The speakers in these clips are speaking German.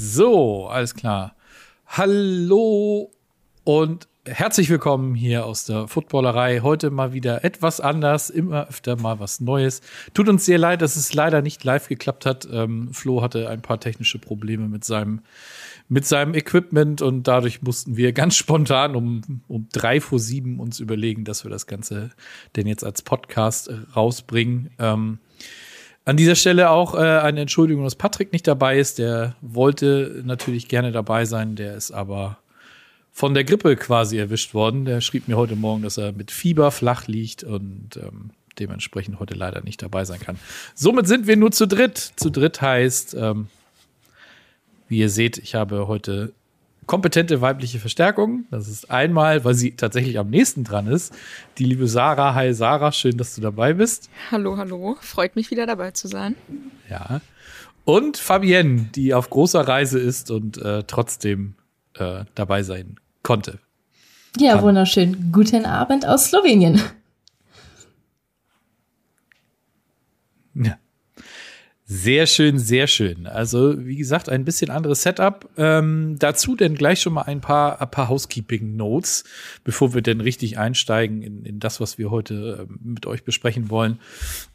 So, alles klar. Hallo und herzlich willkommen hier aus der Footballerei. Heute mal wieder etwas anders, immer öfter mal was Neues. Tut uns sehr leid, dass es leider nicht live geklappt hat. Ähm, Flo hatte ein paar technische Probleme mit seinem, mit seinem Equipment und dadurch mussten wir ganz spontan um, um drei vor sieben uns überlegen, dass wir das Ganze denn jetzt als Podcast rausbringen. Ähm, an dieser Stelle auch äh, eine Entschuldigung, dass Patrick nicht dabei ist. Der wollte natürlich gerne dabei sein, der ist aber von der Grippe quasi erwischt worden. Der schrieb mir heute Morgen, dass er mit Fieber flach liegt und ähm, dementsprechend heute leider nicht dabei sein kann. Somit sind wir nur zu dritt. Zu dritt heißt, ähm, wie ihr seht, ich habe heute kompetente weibliche Verstärkung. Das ist einmal, weil sie tatsächlich am nächsten dran ist, die liebe Sarah. Hi Sarah, schön, dass du dabei bist. Hallo, hallo. Freut mich wieder dabei zu sein. Ja. Und Fabienne, die auf großer Reise ist und äh, trotzdem äh, dabei sein konnte. Ja, Kann. wunderschön. Guten Abend aus Slowenien. Sehr schön, sehr schön. Also, wie gesagt, ein bisschen anderes Setup. Ähm, dazu denn gleich schon mal ein paar, ein paar Housekeeping-Notes, bevor wir denn richtig einsteigen in, in das, was wir heute äh, mit euch besprechen wollen.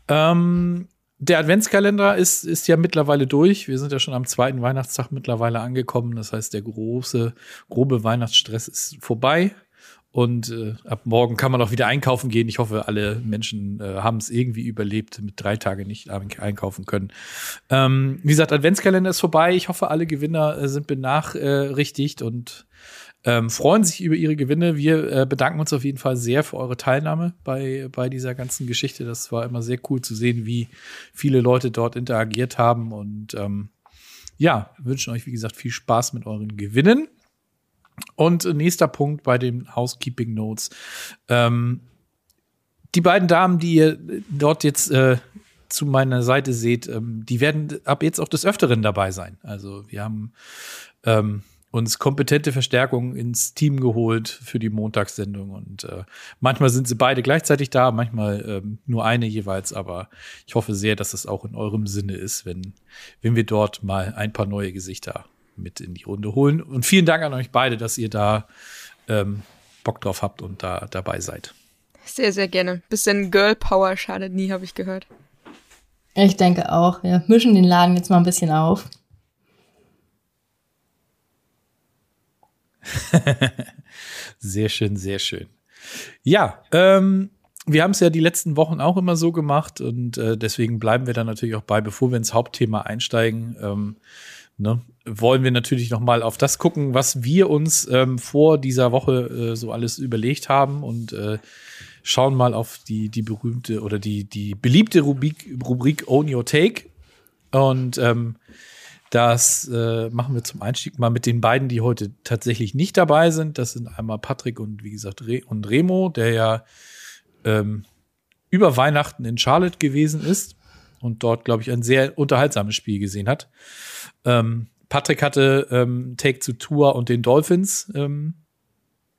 Ähm, der Adventskalender ist, ist ja mittlerweile durch. Wir sind ja schon am zweiten Weihnachtstag mittlerweile angekommen. Das heißt, der große, grobe Weihnachtsstress ist vorbei. Und äh, ab morgen kann man auch wieder einkaufen gehen. Ich hoffe, alle Menschen äh, haben es irgendwie überlebt, mit drei Tagen nicht einkaufen können. Ähm, wie gesagt, Adventskalender ist vorbei. Ich hoffe, alle Gewinner äh, sind benachrichtigt und ähm, freuen sich über ihre Gewinne. Wir äh, bedanken uns auf jeden Fall sehr für eure Teilnahme bei, bei dieser ganzen Geschichte. Das war immer sehr cool zu sehen, wie viele Leute dort interagiert haben. Und ähm, ja, wünschen euch, wie gesagt, viel Spaß mit euren Gewinnen. Und nächster Punkt bei den Housekeeping Notes. Ähm, die beiden Damen, die ihr dort jetzt äh, zu meiner Seite seht, ähm, die werden ab jetzt auch des Öfteren dabei sein. Also wir haben ähm, uns kompetente Verstärkung ins Team geholt für die Montagssendung. Und äh, manchmal sind sie beide gleichzeitig da, manchmal ähm, nur eine jeweils. Aber ich hoffe sehr, dass es auch in eurem Sinne ist, wenn, wenn wir dort mal ein paar neue Gesichter mit in die Runde holen. Und vielen Dank an euch beide, dass ihr da ähm, Bock drauf habt und da dabei seid. Sehr, sehr gerne. Bisschen Girl Power schadet nie, habe ich gehört. Ich denke auch. Wir mischen den Laden jetzt mal ein bisschen auf. sehr schön, sehr schön. Ja, ähm, wir haben es ja die letzten Wochen auch immer so gemacht und äh, deswegen bleiben wir da natürlich auch bei, bevor wir ins Hauptthema einsteigen. Ähm, ne, wollen wir natürlich noch mal auf das gucken, was wir uns ähm, vor dieser Woche äh, so alles überlegt haben und äh, schauen mal auf die die berühmte oder die die beliebte Rubrik, Rubrik Own Your Take. Und ähm, das äh, machen wir zum Einstieg mal mit den beiden, die heute tatsächlich nicht dabei sind. Das sind einmal Patrick und wie gesagt Re und Remo, der ja ähm, über Weihnachten in Charlotte gewesen ist und dort, glaube ich, ein sehr unterhaltsames Spiel gesehen hat. Ähm, Patrick hatte ähm, Take zu Tour und den Dolphins. Ähm,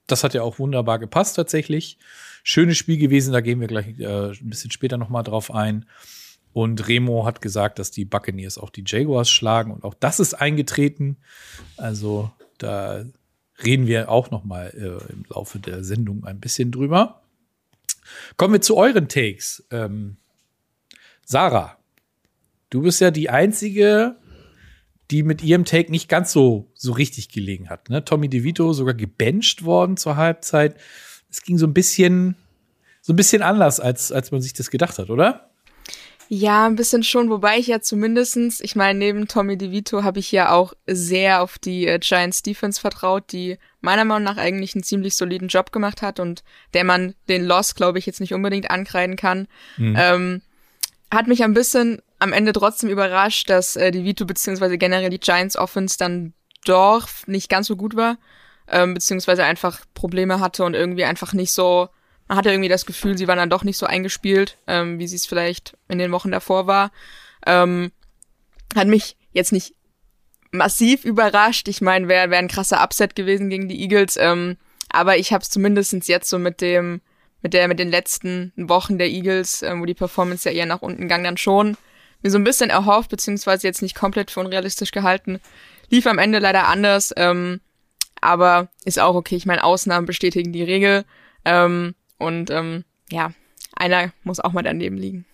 das hat ja auch wunderbar gepasst tatsächlich. Schönes Spiel gewesen, da gehen wir gleich äh, ein bisschen später noch mal drauf ein. Und Remo hat gesagt, dass die Buccaneers auch die Jaguars schlagen und auch das ist eingetreten. Also da reden wir auch noch mal äh, im Laufe der Sendung ein bisschen drüber. Kommen wir zu euren Takes. Ähm, Sarah, du bist ja die einzige die mit ihrem Take nicht ganz so, so richtig gelegen hat. Ne? Tommy DeVito sogar gebencht worden zur Halbzeit. Es ging so ein bisschen, so ein bisschen anders, als, als man sich das gedacht hat, oder? Ja, ein bisschen schon, wobei ich ja zumindestens, ich meine, neben Tommy DeVito habe ich ja auch sehr auf die äh, Giants Defense vertraut, die meiner Meinung nach eigentlich einen ziemlich soliden Job gemacht hat und der man den Loss, glaube ich, jetzt nicht unbedingt ankreiden kann. Mhm. Ähm, hat mich ein bisschen am Ende trotzdem überrascht, dass äh, die Vito beziehungsweise generell die Giants Offense dann doch nicht ganz so gut war, ähm, beziehungsweise einfach Probleme hatte und irgendwie einfach nicht so, man hatte irgendwie das Gefühl, sie waren dann doch nicht so eingespielt, ähm, wie sie es vielleicht in den Wochen davor war. Ähm, hat mich jetzt nicht massiv überrascht. Ich meine, wäre wär ein krasser Upset gewesen gegen die Eagles, ähm, aber ich habe es zumindestens jetzt so mit dem mit der mit den letzten Wochen der Eagles, ähm, wo die Performance ja eher nach unten ging, dann schon mir so ein bisschen erhofft, beziehungsweise jetzt nicht komplett für unrealistisch gehalten, lief am Ende leider anders, ähm, aber ist auch okay. Ich meine, Ausnahmen bestätigen die Regel. Ähm, und ähm, ja, einer muss auch mal daneben liegen.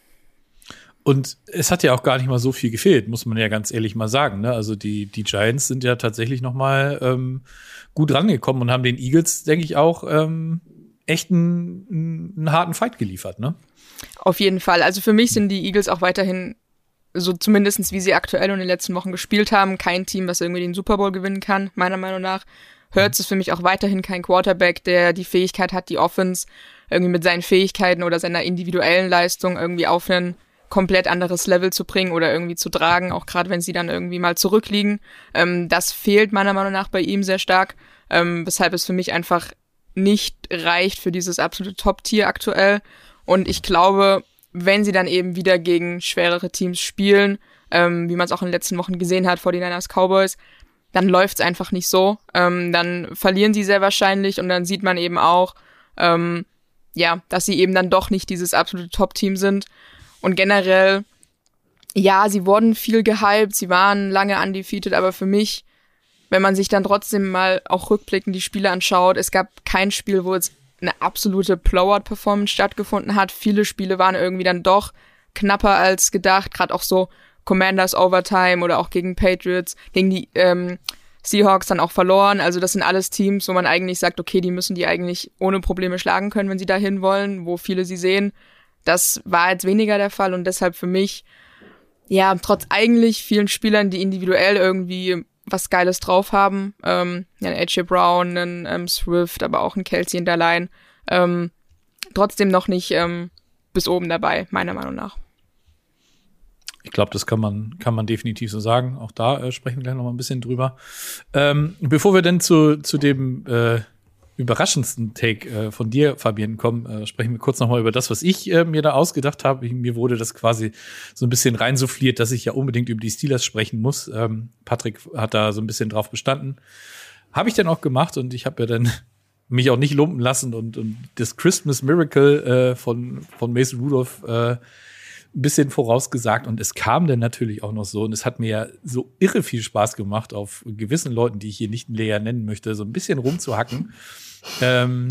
Und es hat ja auch gar nicht mal so viel gefehlt, muss man ja ganz ehrlich mal sagen. Ne? Also die, die Giants sind ja tatsächlich noch mal ähm, gut rangekommen und haben den Eagles, denke ich, auch ähm, echt einen, einen harten Fight geliefert. Ne? Auf jeden Fall. Also für mich sind die Eagles auch weiterhin so zumindestens wie sie aktuell und in den letzten Wochen gespielt haben, kein Team, was irgendwie den Super Bowl gewinnen kann, meiner Meinung nach. Hurts ist für mich auch weiterhin kein Quarterback, der die Fähigkeit hat, die Offense irgendwie mit seinen Fähigkeiten oder seiner individuellen Leistung irgendwie auf ein komplett anderes Level zu bringen oder irgendwie zu tragen, auch gerade wenn sie dann irgendwie mal zurückliegen. Ähm, das fehlt meiner Meinung nach bei ihm sehr stark, ähm, weshalb es für mich einfach nicht reicht für dieses absolute Top-Tier aktuell. Und ich glaube, wenn sie dann eben wieder gegen schwerere Teams spielen, ähm, wie man es auch in den letzten Wochen gesehen hat vor den Niners Cowboys, dann läuft's einfach nicht so. Ähm, dann verlieren sie sehr wahrscheinlich und dann sieht man eben auch, ähm, ja, dass sie eben dann doch nicht dieses absolute Top-Team sind. Und generell, ja, sie wurden viel gehypt, sie waren lange undefeated, aber für mich, wenn man sich dann trotzdem mal auch rückblickend die Spiele anschaut, es gab kein Spiel, wo jetzt eine absolute Blowout-Performance stattgefunden hat. Viele Spiele waren irgendwie dann doch knapper als gedacht, gerade auch so Commanders Overtime oder auch gegen Patriots, gegen die ähm, Seahawks dann auch verloren. Also das sind alles Teams, wo man eigentlich sagt, okay, die müssen die eigentlich ohne Probleme schlagen können, wenn sie dahin wollen, wo viele sie sehen. Das war jetzt weniger der Fall und deshalb für mich, ja, trotz eigentlich vielen Spielern, die individuell irgendwie was Geiles drauf haben, ähm, ja, ein AJ Brown, ein ähm, Swift, aber auch ein Kelsey in der Line, ähm, trotzdem noch nicht ähm, bis oben dabei, meiner Meinung nach. Ich glaube, das kann man, kann man definitiv so sagen. Auch da äh, sprechen wir gleich noch mal ein bisschen drüber. Ähm, bevor wir denn zu, zu dem äh, überraschendsten Take äh, von dir, Fabian, kommen, äh, sprechen wir kurz noch mal über das, was ich äh, mir da ausgedacht habe. Mir wurde das quasi so ein bisschen reinsouffliert, dass ich ja unbedingt über die Steelers sprechen muss. Ähm, Patrick hat da so ein bisschen drauf bestanden. Habe ich dann auch gemacht und ich habe ja dann mich auch nicht lumpen lassen und, und das Christmas Miracle äh, von, von Mason Rudolph äh, ein bisschen vorausgesagt und es kam dann natürlich auch noch so und es hat mir ja so irre viel Spaß gemacht, auf gewissen Leuten, die ich hier nicht näher nennen möchte, so ein bisschen rumzuhacken. Ähm,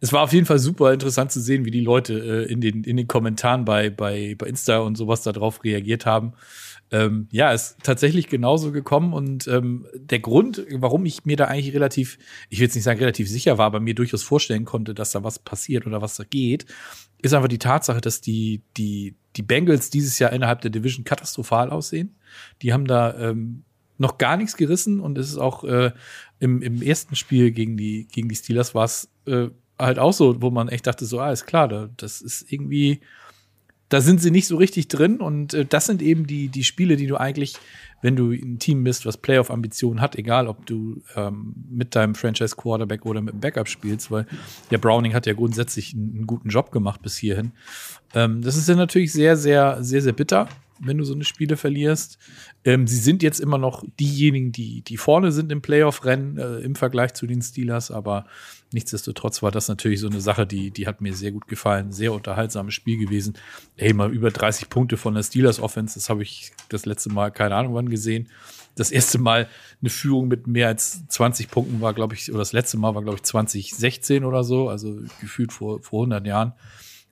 es war auf jeden Fall super interessant zu sehen, wie die Leute äh, in, den, in den Kommentaren bei, bei, bei Insta und sowas darauf reagiert haben. Ähm, ja, ist tatsächlich genauso gekommen und ähm, der Grund, warum ich mir da eigentlich relativ, ich will jetzt nicht sagen relativ sicher war, aber mir durchaus vorstellen konnte, dass da was passiert oder was da geht, ist einfach die Tatsache, dass die, die, die Bengals dieses Jahr innerhalb der Division katastrophal aussehen. Die haben da ähm, noch gar nichts gerissen und es ist auch äh, im, im ersten Spiel gegen die, gegen die Steelers war es äh, halt auch so, wo man echt dachte, so, ah, ist klar, da, das ist irgendwie, da sind sie nicht so richtig drin und äh, das sind eben die, die Spiele, die du eigentlich, wenn du ein Team bist, was Playoff-Ambitionen hat, egal ob du ähm, mit deinem Franchise-Quarterback oder mit dem Backup spielst, weil der Browning hat ja grundsätzlich einen, einen guten Job gemacht bis hierhin. Ähm, das ist ja natürlich sehr, sehr, sehr, sehr bitter, wenn du so eine Spiele verlierst. Ähm, sie sind jetzt immer noch diejenigen, die, die vorne sind im Playoff-Rennen äh, im Vergleich zu den Steelers, aber nichtsdestotrotz war das natürlich so eine Sache, die, die hat mir sehr gut gefallen. Sehr unterhaltsames Spiel gewesen. Ey, mal über 30 Punkte von der Steelers Offense, das habe ich das letzte Mal keine Ahnung wann gesehen. Das erste Mal eine Führung mit mehr als 20 Punkten war, glaube ich, oder das letzte Mal war, glaube ich, 2016 oder so, also gefühlt vor, vor 100 Jahren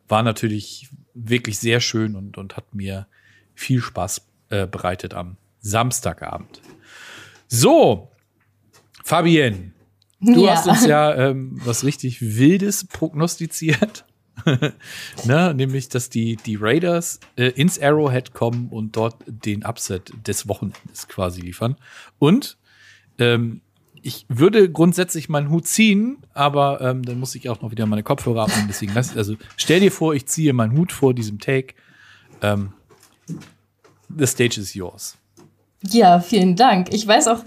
war natürlich wirklich sehr schön und, und hat mir viel Spaß äh, bereitet am Samstagabend. So, Fabienne, du ja. hast uns ja ähm, was richtig Wildes prognostiziert. ne, nämlich, dass die, die Raiders äh, ins Arrowhead kommen und dort den Upset des Wochenendes quasi liefern. Und ähm, ich würde grundsätzlich meinen Hut ziehen, aber ähm, dann muss ich auch noch wieder meine Kopfhörer abnehmen. Deswegen lass, also stell dir vor, ich ziehe meinen Hut vor diesem Take. Ähm, the stage is yours. Ja, vielen Dank. Ich weiß auch,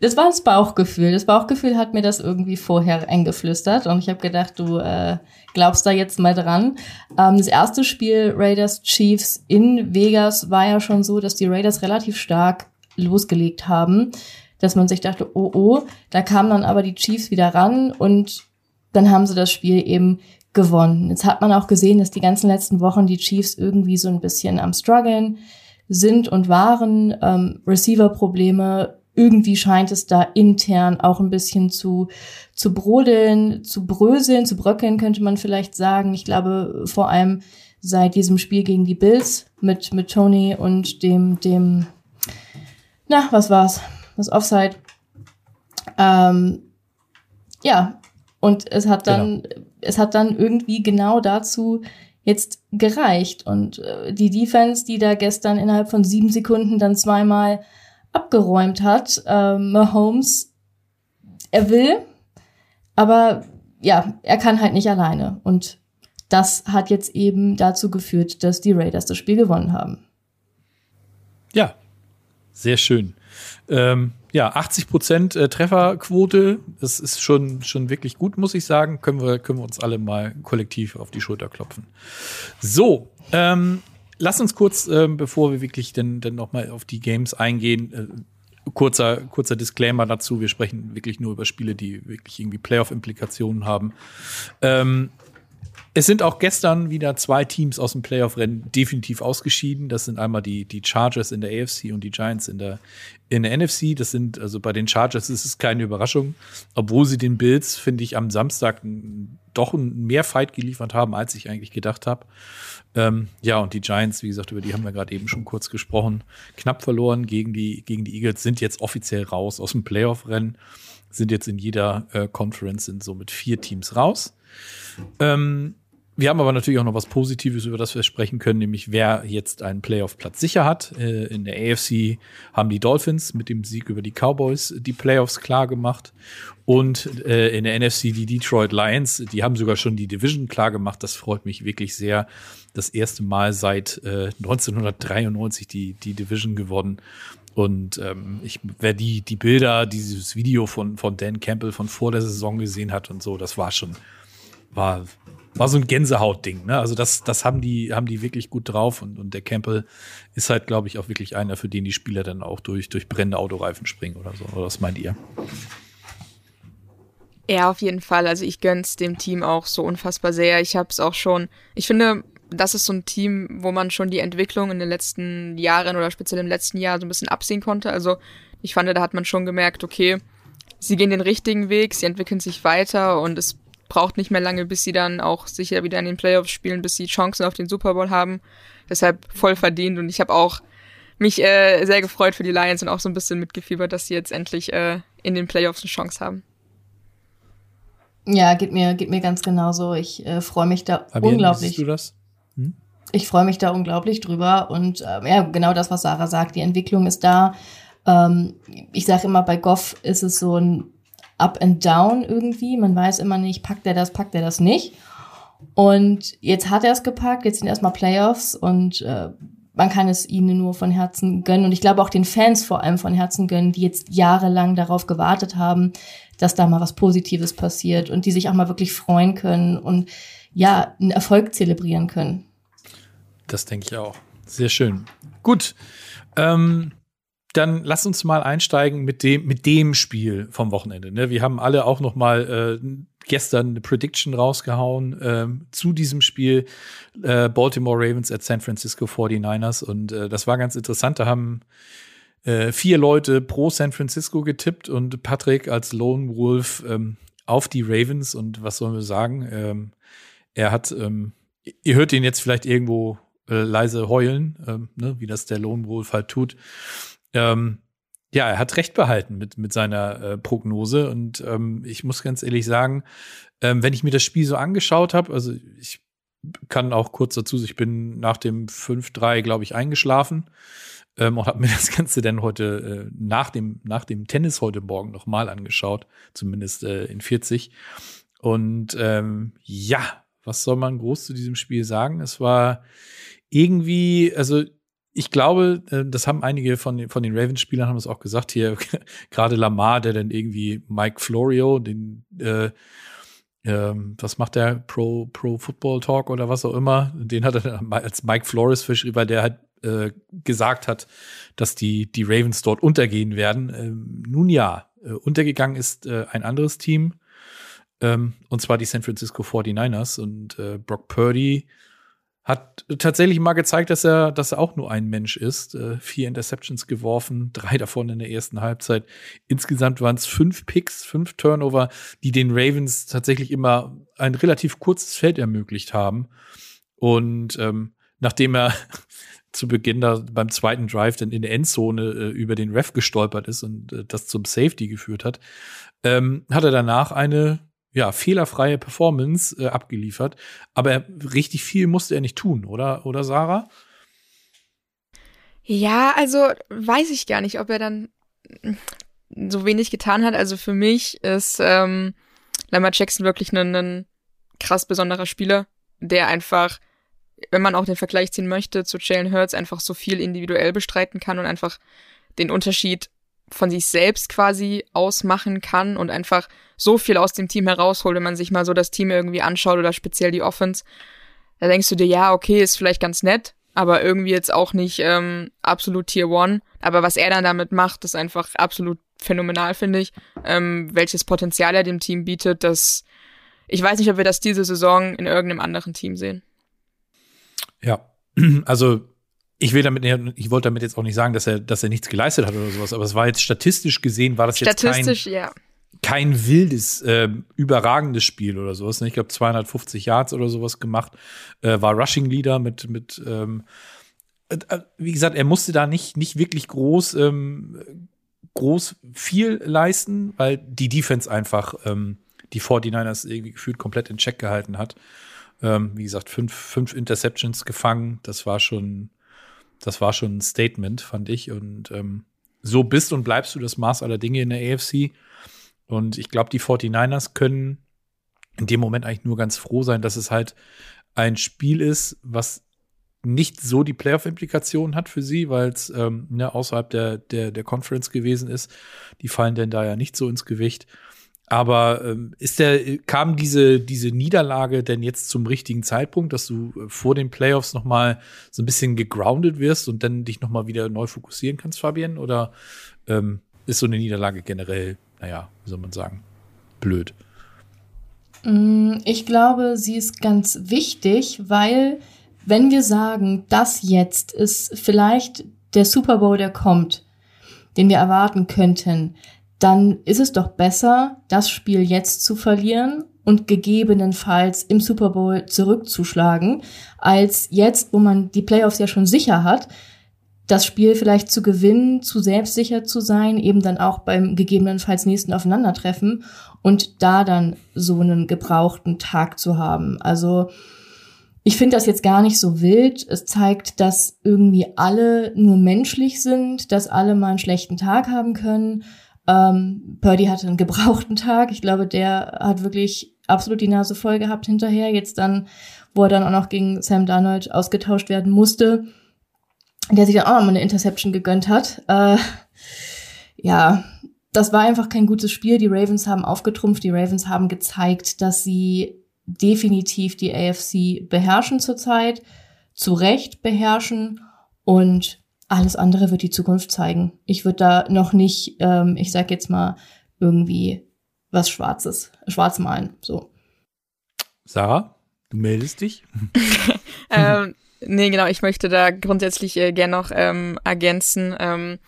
das war das Bauchgefühl. Das Bauchgefühl hat mir das irgendwie vorher eingeflüstert und ich habe gedacht, du äh, glaubst da jetzt mal dran. Ähm, das erste Spiel Raiders Chiefs in Vegas war ja schon so, dass die Raiders relativ stark losgelegt haben dass man sich dachte, oh oh, da kamen dann aber die Chiefs wieder ran und dann haben sie das Spiel eben gewonnen. Jetzt hat man auch gesehen, dass die ganzen letzten Wochen die Chiefs irgendwie so ein bisschen am struggeln sind und waren, ähm, Receiver-Probleme, irgendwie scheint es da intern auch ein bisschen zu, zu brodeln, zu bröseln, zu bröckeln, könnte man vielleicht sagen. Ich glaube, vor allem seit diesem Spiel gegen die Bills mit, mit Tony und dem, dem, na, was war's? Das Offside. Ähm, ja, und es hat dann, genau. Es hat dann irgendwie genau dazu jetzt gereicht. Und äh, die Defense, die da gestern innerhalb von sieben Sekunden dann zweimal abgeräumt hat, äh, Mahomes, er will, aber ja, er kann halt nicht alleine. Und das hat jetzt eben dazu geführt, dass die Raiders das Spiel gewonnen haben. Ja, sehr schön. Ähm, ja, 80 Prozent äh, Trefferquote, das ist schon, schon wirklich gut, muss ich sagen. Können wir, können wir uns alle mal kollektiv auf die Schulter klopfen. So, ähm, lass uns kurz, ähm, bevor wir wirklich dann, dann noch mal auf die Games eingehen, äh, kurzer, kurzer Disclaimer dazu. Wir sprechen wirklich nur über Spiele, die wirklich irgendwie Playoff-Implikationen haben. Ähm, es sind auch gestern wieder zwei Teams aus dem Playoff-Rennen definitiv ausgeschieden. Das sind einmal die, die Chargers in der AFC und die Giants in der, in der NFC. Das sind, also bei den Chargers ist es keine Überraschung, obwohl sie den Bills, finde ich, am Samstag doch mehr Fight geliefert haben, als ich eigentlich gedacht habe. Ähm, ja, und die Giants, wie gesagt, über die haben wir gerade eben schon kurz gesprochen, knapp verloren gegen die, gegen die Eagles, sind jetzt offiziell raus aus dem Playoff-Rennen, sind jetzt in jeder äh, Conference, sind somit vier Teams raus. Ähm, wir haben aber natürlich auch noch was Positives, über das wir sprechen können, nämlich wer jetzt einen Playoff-Platz sicher hat. Äh, in der AFC haben die Dolphins mit dem Sieg über die Cowboys die Playoffs klar gemacht. Und äh, in der NFC die Detroit Lions, die haben sogar schon die Division klar gemacht. Das freut mich wirklich sehr. Das erste Mal seit 1993 äh, die, die Division gewonnen. Und ähm, ich, wer die, die Bilder, dieses Video von, von Dan Campbell von vor der Saison gesehen hat und so, das war schon, war, war so ein Gänsehautding. Ne? Also das, das haben die, haben die wirklich gut drauf und, und der Campbell ist halt, glaube ich, auch wirklich einer, für den die Spieler dann auch durch, durch brennende Autoreifen springen oder so. Oder was meint ihr? Ja, auf jeden Fall. Also ich gönn's dem Team auch so unfassbar sehr. Ich habe es auch schon. Ich finde, das ist so ein Team, wo man schon die Entwicklung in den letzten Jahren oder speziell im letzten Jahr so ein bisschen absehen konnte. Also ich fand, da hat man schon gemerkt, okay, sie gehen den richtigen Weg, sie entwickeln sich weiter und es braucht nicht mehr lange, bis sie dann auch sicher wieder in den Playoffs spielen, bis sie Chancen auf den Super Bowl haben. Deshalb voll verdient und ich habe auch mich äh, sehr gefreut für die Lions und auch so ein bisschen mitgefiebert, dass sie jetzt endlich äh, in den Playoffs eine Chance haben. Ja, geht mir, geht mir ganz genauso. Ich äh, freue mich da Fabian, unglaublich. du das? Hm? Ich freue mich da unglaublich drüber und äh, ja, genau das, was Sarah sagt. Die Entwicklung ist da. Ähm, ich sage immer, bei Goff ist es so ein up and down irgendwie. Man weiß immer nicht, packt er das, packt er das nicht. Und jetzt hat er es gepackt, jetzt sind erstmal Playoffs und äh, man kann es ihnen nur von Herzen gönnen. Und ich glaube auch den Fans vor allem von Herzen gönnen, die jetzt jahrelang darauf gewartet haben, dass da mal was Positives passiert und die sich auch mal wirklich freuen können und ja, einen Erfolg zelebrieren können. Das denke ich auch. Sehr schön. Gut. Ähm, dann lass uns mal einsteigen mit dem, mit dem Spiel vom Wochenende. Ne? Wir haben alle auch noch mal äh, gestern eine Prediction rausgehauen äh, zu diesem Spiel äh, Baltimore Ravens at San Francisco 49ers und äh, das war ganz interessant. Da haben äh, vier Leute pro San Francisco getippt und Patrick als Lone Wolf ähm, auf die Ravens und was sollen wir sagen? Ähm, er hat, ähm, ihr hört ihn jetzt vielleicht irgendwo äh, leise heulen, ähm, ne, wie das der Lone Wolf halt tut ähm, ja, er hat recht behalten mit, mit seiner äh, Prognose. Und ähm, ich muss ganz ehrlich sagen, ähm, wenn ich mir das Spiel so angeschaut habe, also ich kann auch kurz dazu, ich bin nach dem 5-3, glaube ich, eingeschlafen ähm, und habe mir das Ganze dann heute äh, nach, dem, nach dem Tennis heute Morgen nochmal angeschaut, zumindest äh, in 40. Und ähm, ja, was soll man groß zu diesem Spiel sagen? Es war irgendwie, also ich glaube, äh, das haben einige von, den, von den Ravens-Spielern haben es auch gesagt hier, gerade Lamar, der dann irgendwie Mike Florio, den, äh, ähm, was macht der? Pro, Pro Football Talk oder was auch immer, den hat er als Mike Flores verschrieben, weil der halt äh, gesagt hat, dass die, die Ravens dort untergehen werden. Ähm, nun ja, äh, untergegangen ist äh, ein anderes Team, ähm, und zwar die San Francisco 49ers und äh, Brock Purdy hat tatsächlich mal gezeigt, dass er, dass er auch nur ein Mensch ist. Äh, vier Interceptions geworfen, drei davon in der ersten Halbzeit. Insgesamt waren es fünf Picks, fünf Turnover, die den Ravens tatsächlich immer ein relativ kurzes Feld ermöglicht haben. Und ähm, nachdem er zu Beginn da beim zweiten Drive dann in der Endzone äh, über den Ref gestolpert ist und äh, das zum Safety geführt hat, ähm, hat er danach eine ja, fehlerfreie Performance äh, abgeliefert. Aber richtig viel musste er nicht tun, oder, oder Sarah? Ja, also weiß ich gar nicht, ob er dann so wenig getan hat. Also für mich ist ähm, Lamar Jackson wirklich ein, ein krass besonderer Spieler, der einfach, wenn man auch den Vergleich ziehen möchte zu Jalen Hurts, einfach so viel individuell bestreiten kann und einfach den Unterschied von sich selbst quasi ausmachen kann und einfach so viel aus dem Team herausholt, wenn man sich mal so das Team irgendwie anschaut oder speziell die Offense. Da denkst du dir, ja, okay, ist vielleicht ganz nett, aber irgendwie jetzt auch nicht ähm, absolut Tier One. Aber was er dann damit macht, ist einfach absolut phänomenal, finde ich. Ähm, welches Potenzial er dem Team bietet, das ich weiß nicht, ob wir das diese Saison in irgendeinem anderen Team sehen. Ja, also ich will damit, ich wollte damit jetzt auch nicht sagen, dass er, dass er nichts geleistet hat oder sowas, aber es war jetzt statistisch gesehen, war das jetzt kein, ja. kein wildes, äh, überragendes Spiel oder sowas. Ne? Ich glaube 250 Yards oder sowas gemacht, äh, war Rushing Leader mit, mit, ähm, äh, äh, wie gesagt, er musste da nicht, nicht wirklich groß, ähm, groß viel leisten, weil die Defense einfach ähm, die 49ers irgendwie gefühlt komplett in Check gehalten hat. Ähm, wie gesagt, fünf, fünf Interceptions gefangen, das war schon, das war schon ein Statement, fand ich. Und ähm, so bist und bleibst du das Maß aller Dinge in der AFC. Und ich glaube, die 49ers können in dem Moment eigentlich nur ganz froh sein, dass es halt ein Spiel ist, was nicht so die Playoff-Implikationen hat für sie, weil es ähm, ne, außerhalb der, der, der Conference gewesen ist. Die fallen denn da ja nicht so ins Gewicht. Aber ähm, ist der, kam diese, diese Niederlage denn jetzt zum richtigen Zeitpunkt, dass du äh, vor den Playoffs noch mal so ein bisschen gegroundet wirst und dann dich noch mal wieder neu fokussieren kannst, Fabian? Oder ähm, ist so eine Niederlage generell, naja, wie soll man sagen, blöd? Mm, ich glaube, sie ist ganz wichtig, weil wenn wir sagen, das jetzt ist vielleicht der Super Bowl, der kommt, den wir erwarten könnten, dann ist es doch besser, das Spiel jetzt zu verlieren und gegebenenfalls im Super Bowl zurückzuschlagen, als jetzt, wo man die Playoffs ja schon sicher hat, das Spiel vielleicht zu gewinnen, zu selbstsicher zu sein, eben dann auch beim gegebenenfalls nächsten Aufeinandertreffen und da dann so einen gebrauchten Tag zu haben. Also ich finde das jetzt gar nicht so wild. Es zeigt, dass irgendwie alle nur menschlich sind, dass alle mal einen schlechten Tag haben können ähm, Purdy hatte einen gebrauchten Tag. Ich glaube, der hat wirklich absolut die Nase voll gehabt hinterher. Jetzt dann, wo er dann auch noch gegen Sam Darnold ausgetauscht werden musste, der sich dann auch noch mal eine Interception gegönnt hat. Äh, ja, das war einfach kein gutes Spiel. Die Ravens haben aufgetrumpft. Die Ravens haben gezeigt, dass sie definitiv die AFC beherrschen zurzeit, zu Recht beherrschen und alles andere wird die Zukunft zeigen. Ich würde da noch nicht, ähm, ich sag jetzt mal, irgendwie was Schwarzes, schwarz malen. So. Sarah, du meldest dich? ähm, nee, genau, ich möchte da grundsätzlich äh, gern noch ähm, ergänzen, ähm,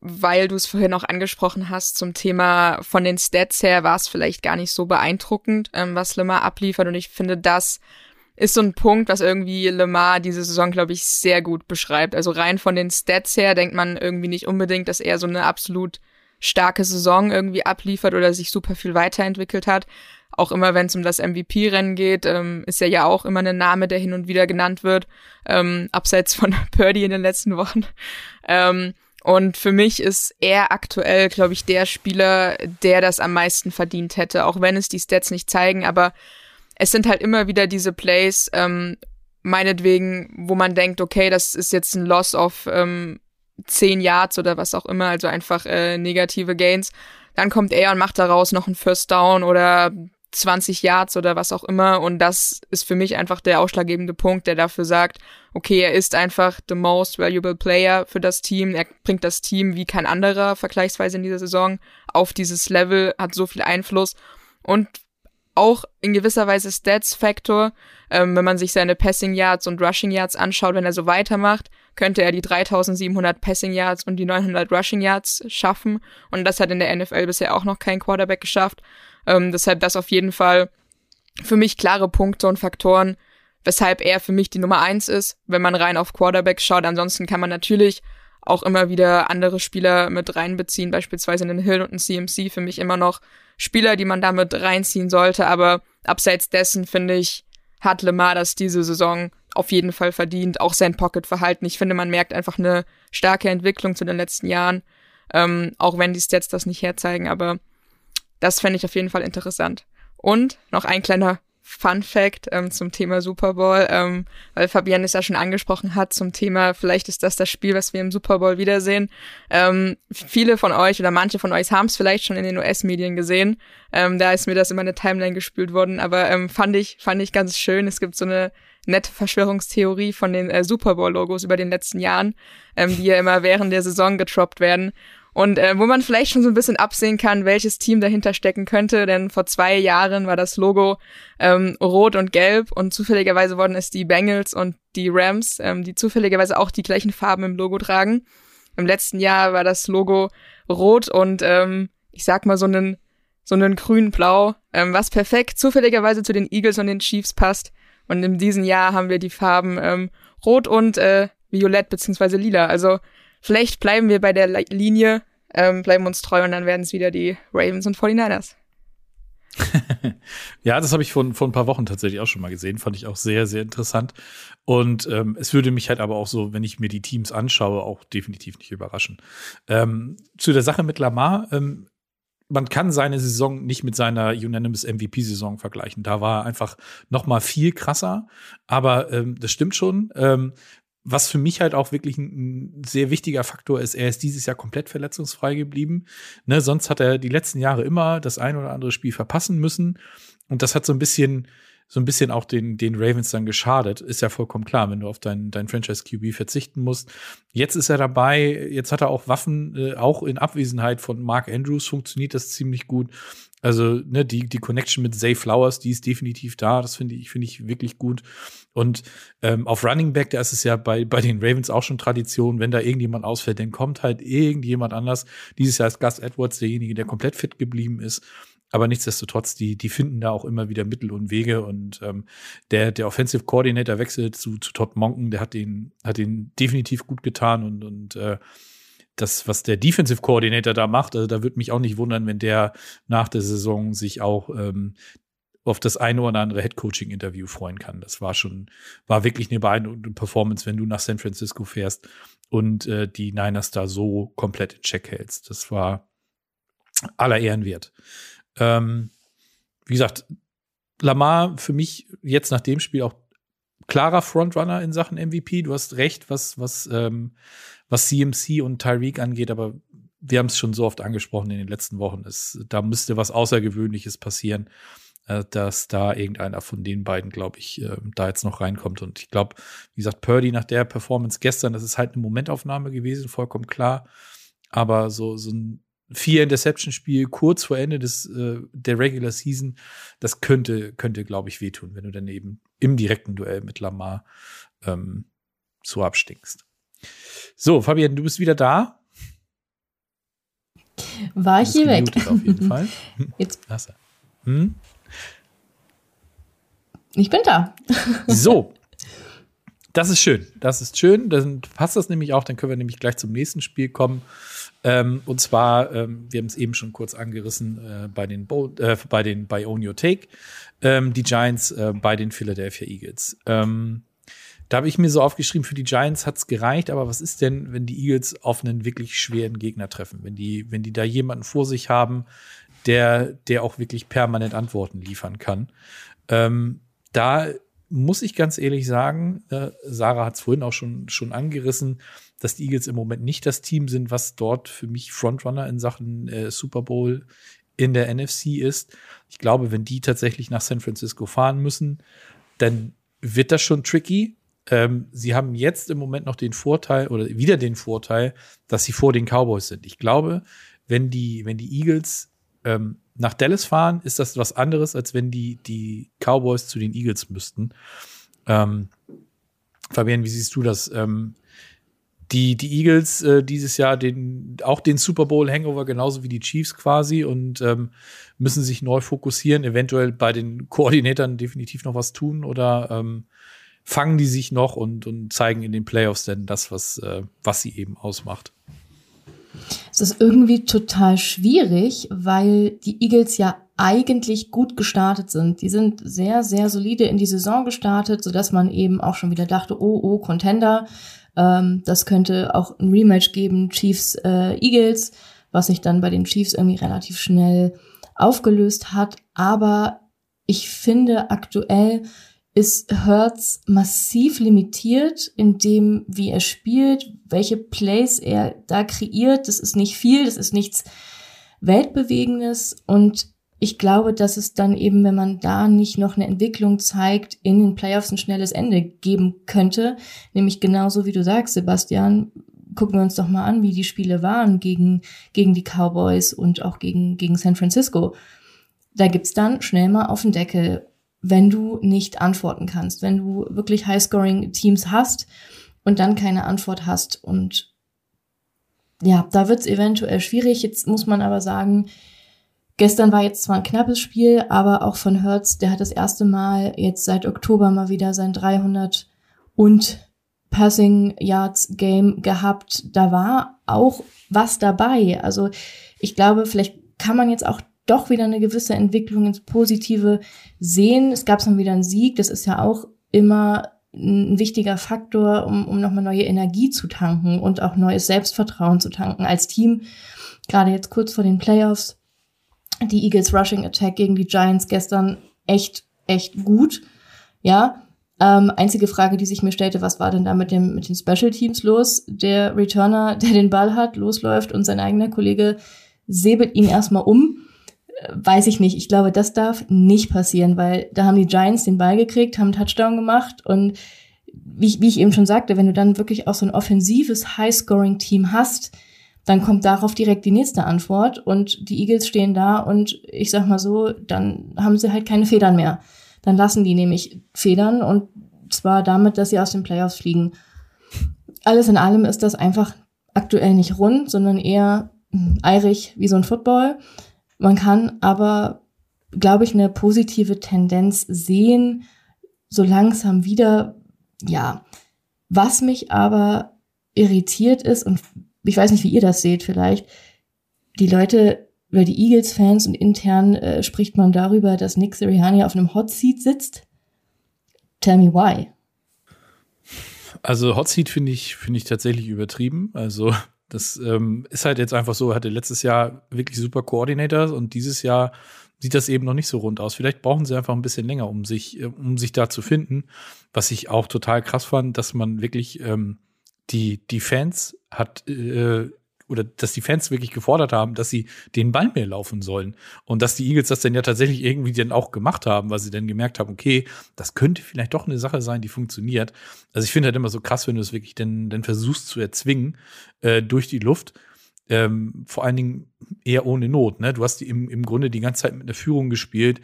weil du es vorhin auch angesprochen hast zum Thema von den Stats her war es vielleicht gar nicht so beeindruckend, ähm, was Lemar abliefert und ich finde, das ist so ein Punkt, was irgendwie Lemar diese Saison, glaube ich, sehr gut beschreibt. Also rein von den Stats her denkt man irgendwie nicht unbedingt, dass er so eine absolut starke Saison irgendwie abliefert oder sich super viel weiterentwickelt hat. Auch immer, wenn es um das MVP-Rennen geht, ähm, ist er ja auch immer ein Name, der hin und wieder genannt wird, ähm, abseits von Purdy in den letzten Wochen. Ähm, und für mich ist er aktuell, glaube ich, der Spieler, der das am meisten verdient hätte, auch wenn es die Stats nicht zeigen, aber es sind halt immer wieder diese Plays, ähm, meinetwegen, wo man denkt, okay, das ist jetzt ein Loss of ähm, 10 Yards oder was auch immer, also einfach äh, negative Gains. Dann kommt er und macht daraus noch einen First Down oder 20 Yards oder was auch immer. Und das ist für mich einfach der ausschlaggebende Punkt, der dafür sagt, okay, er ist einfach the most valuable player für das Team. Er bringt das Team wie kein anderer vergleichsweise in dieser Saison auf dieses Level, hat so viel Einfluss. Und auch in gewisser Weise Stats-Faktor. Ähm, wenn man sich seine Passing Yards und Rushing Yards anschaut, wenn er so weitermacht, könnte er die 3700 Passing Yards und die 900 Rushing Yards schaffen. Und das hat in der NFL bisher auch noch kein Quarterback geschafft. Ähm, deshalb das auf jeden Fall für mich klare Punkte und Faktoren, weshalb er für mich die Nummer eins ist, wenn man rein auf Quarterback schaut. Ansonsten kann man natürlich auch immer wieder andere Spieler mit reinbeziehen, beispielsweise einen Hill und einen CMC für mich immer noch Spieler, die man damit reinziehen sollte, aber abseits dessen finde ich, hat Lemar das diese Saison auf jeden Fall verdient, auch sein Pocket-Verhalten. Ich finde, man merkt einfach eine starke Entwicklung zu den letzten Jahren, ähm, auch wenn die Stats das nicht herzeigen, aber das fände ich auf jeden Fall interessant. Und noch ein kleiner Fun Fact ähm, zum Thema Super Bowl, ähm, weil Fabian es ja schon angesprochen hat zum Thema, vielleicht ist das das Spiel, was wir im Super Bowl wiedersehen. Ähm, viele von euch oder manche von euch haben es vielleicht schon in den US-Medien gesehen. Ähm, da ist mir das immer eine Timeline gespült worden, aber ähm, fand ich fand ich ganz schön. Es gibt so eine nette Verschwörungstheorie von den äh, Super Bowl-Logos über den letzten Jahren, ähm, die ja immer während der Saison getroppt werden. Und äh, wo man vielleicht schon so ein bisschen absehen kann, welches Team dahinter stecken könnte, denn vor zwei Jahren war das Logo ähm, rot und gelb und zufälligerweise wurden es die Bengals und die Rams, ähm, die zufälligerweise auch die gleichen Farben im Logo tragen. Im letzten Jahr war das Logo rot und ähm, ich sag mal so einen so einen grün-blau, ähm, was perfekt zufälligerweise zu den Eagles und den Chiefs passt. Und in diesem Jahr haben wir die Farben ähm, rot und äh, violett beziehungsweise lila. Also Vielleicht bleiben wir bei der Linie, ähm, bleiben uns treu und dann werden es wieder die Ravens und 49ers. ja, das habe ich vor, vor ein paar Wochen tatsächlich auch schon mal gesehen. Fand ich auch sehr, sehr interessant. Und ähm, es würde mich halt aber auch so, wenn ich mir die Teams anschaue, auch definitiv nicht überraschen. Ähm, zu der Sache mit Lamar, ähm, man kann seine Saison nicht mit seiner Unanimous MVP-Saison vergleichen. Da war einfach noch mal viel krasser. Aber ähm, das stimmt schon. Was für mich halt auch wirklich ein, sehr wichtiger Faktor ist, er ist dieses Jahr komplett verletzungsfrei geblieben. Ne, sonst hat er die letzten Jahre immer das ein oder andere Spiel verpassen müssen. Und das hat so ein bisschen, so ein bisschen auch den, den Ravens dann geschadet. Ist ja vollkommen klar, wenn du auf dein, dein Franchise QB verzichten musst. Jetzt ist er dabei, jetzt hat er auch Waffen, äh, auch in Abwesenheit von Mark Andrews funktioniert das ziemlich gut. Also, ne, die, die Connection mit Zay Flowers, die ist definitiv da. Das finde ich, finde ich wirklich gut. Und ähm, auf Running Back, da ist es ja bei, bei den Ravens auch schon Tradition, wenn da irgendjemand ausfällt, dann kommt halt irgendjemand anders. Dieses Jahr ist Gus Edwards derjenige, der komplett fit geblieben ist. Aber nichtsdestotrotz, die, die finden da auch immer wieder Mittel und Wege. Und ähm, der, der Offensive Coordinator wechselt zu, zu Todd Monken, der hat den, hat den definitiv gut getan und, und äh, das, was der Defensive Coordinator da macht, also da würde mich auch nicht wundern, wenn der nach der Saison sich auch ähm, auf das eine oder andere Head-Coaching-Interview freuen kann. Das war schon, war wirklich eine beeindruckende Performance, wenn du nach San Francisco fährst und äh, die Niners da so komplett in Check hältst. Das war aller Ehren wert. Ähm, wie gesagt, Lamar für mich jetzt nach dem Spiel auch klarer Frontrunner in Sachen MVP. Du hast recht, was, was ähm, was CMC und Tyreek angeht, aber wir haben es schon so oft angesprochen in den letzten Wochen. Es, da müsste was Außergewöhnliches passieren, dass da irgendeiner von den beiden, glaube ich, äh, da jetzt noch reinkommt. Und ich glaube, wie gesagt, Purdy nach der Performance gestern, das ist halt eine Momentaufnahme gewesen, vollkommen klar. Aber so, so ein vier Interception Spiel kurz vor Ende des äh, der Regular Season, das könnte könnte glaube ich wehtun, wenn du dann eben im direkten Duell mit Lamar ähm, so abstinkst. So, Fabian, du bist wieder da. War ich hier weg? Auf jeden Fall. Jetzt. Hm? Ich bin da. so. Das ist schön. Das ist schön. Dann passt das nämlich auch. Dann können wir nämlich gleich zum nächsten Spiel kommen. Ähm, und zwar, ähm, wir haben es eben schon kurz angerissen äh, bei den Bo äh, bei den bei Own Your Take, ähm, die Giants äh, bei den Philadelphia Eagles. Ähm, da habe ich mir so aufgeschrieben, für die Giants hat's gereicht, aber was ist denn, wenn die Eagles auf einen wirklich schweren Gegner treffen? Wenn die, wenn die da jemanden vor sich haben, der, der auch wirklich permanent Antworten liefern kann. Ähm, da muss ich ganz ehrlich sagen, äh, Sarah hat es vorhin auch schon, schon angerissen, dass die Eagles im Moment nicht das Team sind, was dort für mich Frontrunner in Sachen äh, Super Bowl in der NFC ist. Ich glaube, wenn die tatsächlich nach San Francisco fahren müssen, dann wird das schon tricky. Ähm, sie haben jetzt im Moment noch den Vorteil oder wieder den Vorteil, dass sie vor den Cowboys sind. Ich glaube, wenn die, wenn die Eagles ähm, nach Dallas fahren, ist das was anderes, als wenn die, die Cowboys zu den Eagles müssten. Ähm, Fabian, wie siehst du das? Ähm, die, die Eagles äh, dieses Jahr den, auch den Super Bowl Hangover genauso wie die Chiefs quasi und ähm, müssen sich neu fokussieren, eventuell bei den Koordinatoren definitiv noch was tun oder ähm, fangen die sich noch und, und zeigen in den Playoffs denn das, was, äh, was sie eben ausmacht. Es ist irgendwie total schwierig, weil die Eagles ja eigentlich gut gestartet sind. Die sind sehr, sehr solide in die Saison gestartet, sodass man eben auch schon wieder dachte, oh, oh, Contender. Ähm, das könnte auch ein Rematch geben, Chiefs äh, Eagles, was sich dann bei den Chiefs irgendwie relativ schnell aufgelöst hat. Aber ich finde aktuell ist Hertz massiv limitiert in dem, wie er spielt, welche Plays er da kreiert. Das ist nicht viel, das ist nichts Weltbewegendes und ich glaube, dass es dann eben, wenn man da nicht noch eine Entwicklung zeigt, in den Playoffs ein schnelles Ende geben könnte. Nämlich genauso wie du sagst, Sebastian, gucken wir uns doch mal an, wie die Spiele waren gegen, gegen die Cowboys und auch gegen, gegen San Francisco. Da gibt's dann schnell mal auf den Deckel, wenn du nicht antworten kannst, wenn du wirklich High-Scoring-Teams hast und dann keine Antwort hast. Und ja, da wird's eventuell schwierig. Jetzt muss man aber sagen, Gestern war jetzt zwar ein knappes Spiel, aber auch von Hertz, der hat das erste Mal jetzt seit Oktober mal wieder sein 300 und Passing Yards Game gehabt. Da war auch was dabei. Also ich glaube, vielleicht kann man jetzt auch doch wieder eine gewisse Entwicklung ins Positive sehen. Es gab dann wieder einen Sieg. Das ist ja auch immer ein wichtiger Faktor, um, um nochmal neue Energie zu tanken und auch neues Selbstvertrauen zu tanken als Team. Gerade jetzt kurz vor den Playoffs die Eagles Rushing Attack gegen die Giants gestern echt, echt gut. Ja. Ähm, einzige Frage, die sich mir stellte, was war denn da mit dem, mit den Special Teams los? Der Returner, der den Ball hat, losläuft und sein eigener Kollege säbelt ihn erstmal um. Weiß ich nicht. Ich glaube, das darf nicht passieren, weil da haben die Giants den Ball gekriegt, haben einen Touchdown gemacht und wie ich, wie ich eben schon sagte, wenn du dann wirklich auch so ein offensives High-Scoring-Team hast, dann kommt darauf direkt die nächste Antwort und die Eagles stehen da und ich sag mal so, dann haben sie halt keine Federn mehr. Dann lassen die nämlich Federn und zwar damit, dass sie aus den Playoffs fliegen. Alles in allem ist das einfach aktuell nicht rund, sondern eher eirig wie so ein Football. Man kann aber, glaube ich, eine positive Tendenz sehen, so langsam wieder, ja. Was mich aber irritiert ist und ich weiß nicht, wie ihr das seht vielleicht, die Leute oder die Eagles-Fans und intern äh, spricht man darüber, dass Nick Sirianni auf einem Hot Seat sitzt. Tell me why. Also Hot Seat finde ich, finde ich tatsächlich übertrieben. Also das ähm, ist halt jetzt einfach so, er hatte letztes Jahr wirklich super Coordinators und dieses Jahr sieht das eben noch nicht so rund aus. Vielleicht brauchen sie einfach ein bisschen länger, um sich, äh, um sich da zu finden. Was ich auch total krass fand, dass man wirklich ähm, die, die Fans hat, äh, oder dass die Fans wirklich gefordert haben, dass sie den Ball mehr laufen sollen. Und dass die Eagles das dann ja tatsächlich irgendwie dann auch gemacht haben, weil sie dann gemerkt haben, okay, das könnte vielleicht doch eine Sache sein, die funktioniert. Also ich finde halt immer so krass, wenn du es wirklich dann, dann versuchst zu erzwingen äh, durch die Luft. Ähm, vor allen Dingen eher ohne Not. Ne? Du hast die im, im Grunde die ganze Zeit mit einer Führung gespielt.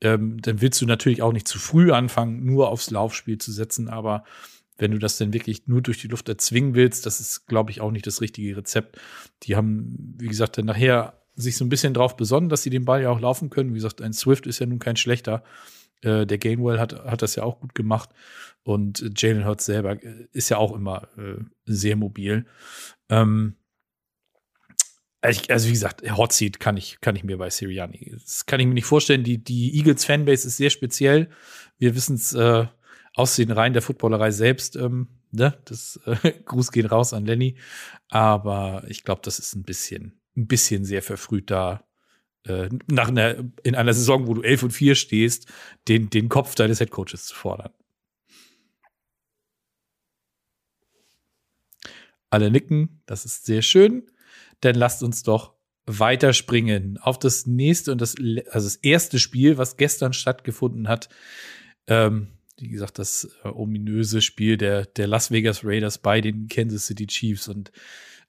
Ähm, dann willst du natürlich auch nicht zu früh anfangen, nur aufs Laufspiel zu setzen, aber wenn du das denn wirklich nur durch die Luft erzwingen willst, das ist, glaube ich, auch nicht das richtige Rezept. Die haben, wie gesagt, dann nachher sich so ein bisschen drauf besonnen, dass sie den Ball ja auch laufen können. Wie gesagt, ein Swift ist ja nun kein schlechter. Äh, der Gainwell hat, hat das ja auch gut gemacht. Und Jalen Hurts selber äh, ist ja auch immer äh, sehr mobil. Ähm, also, also, wie gesagt, Hot Seat kann ich, kann ich mir bei Sirianni. Das kann ich mir nicht vorstellen. Die, die Eagles Fanbase ist sehr speziell. Wir wissen es aus den Reihen der Footballerei selbst, ähm, ne, das äh, Gruß geht raus an Lenny. Aber ich glaube, das ist ein bisschen, ein bisschen sehr verfrüht da, äh, nach einer, in einer Saison, wo du 11 und 4 stehst, den, den Kopf deines Headcoaches zu fordern. Alle nicken, das ist sehr schön. Dann lasst uns doch weiterspringen auf das nächste und das, also das erste Spiel, was gestern stattgefunden hat. Ähm, wie gesagt, das äh, ominöse Spiel der, der Las Vegas Raiders bei den Kansas City Chiefs. Und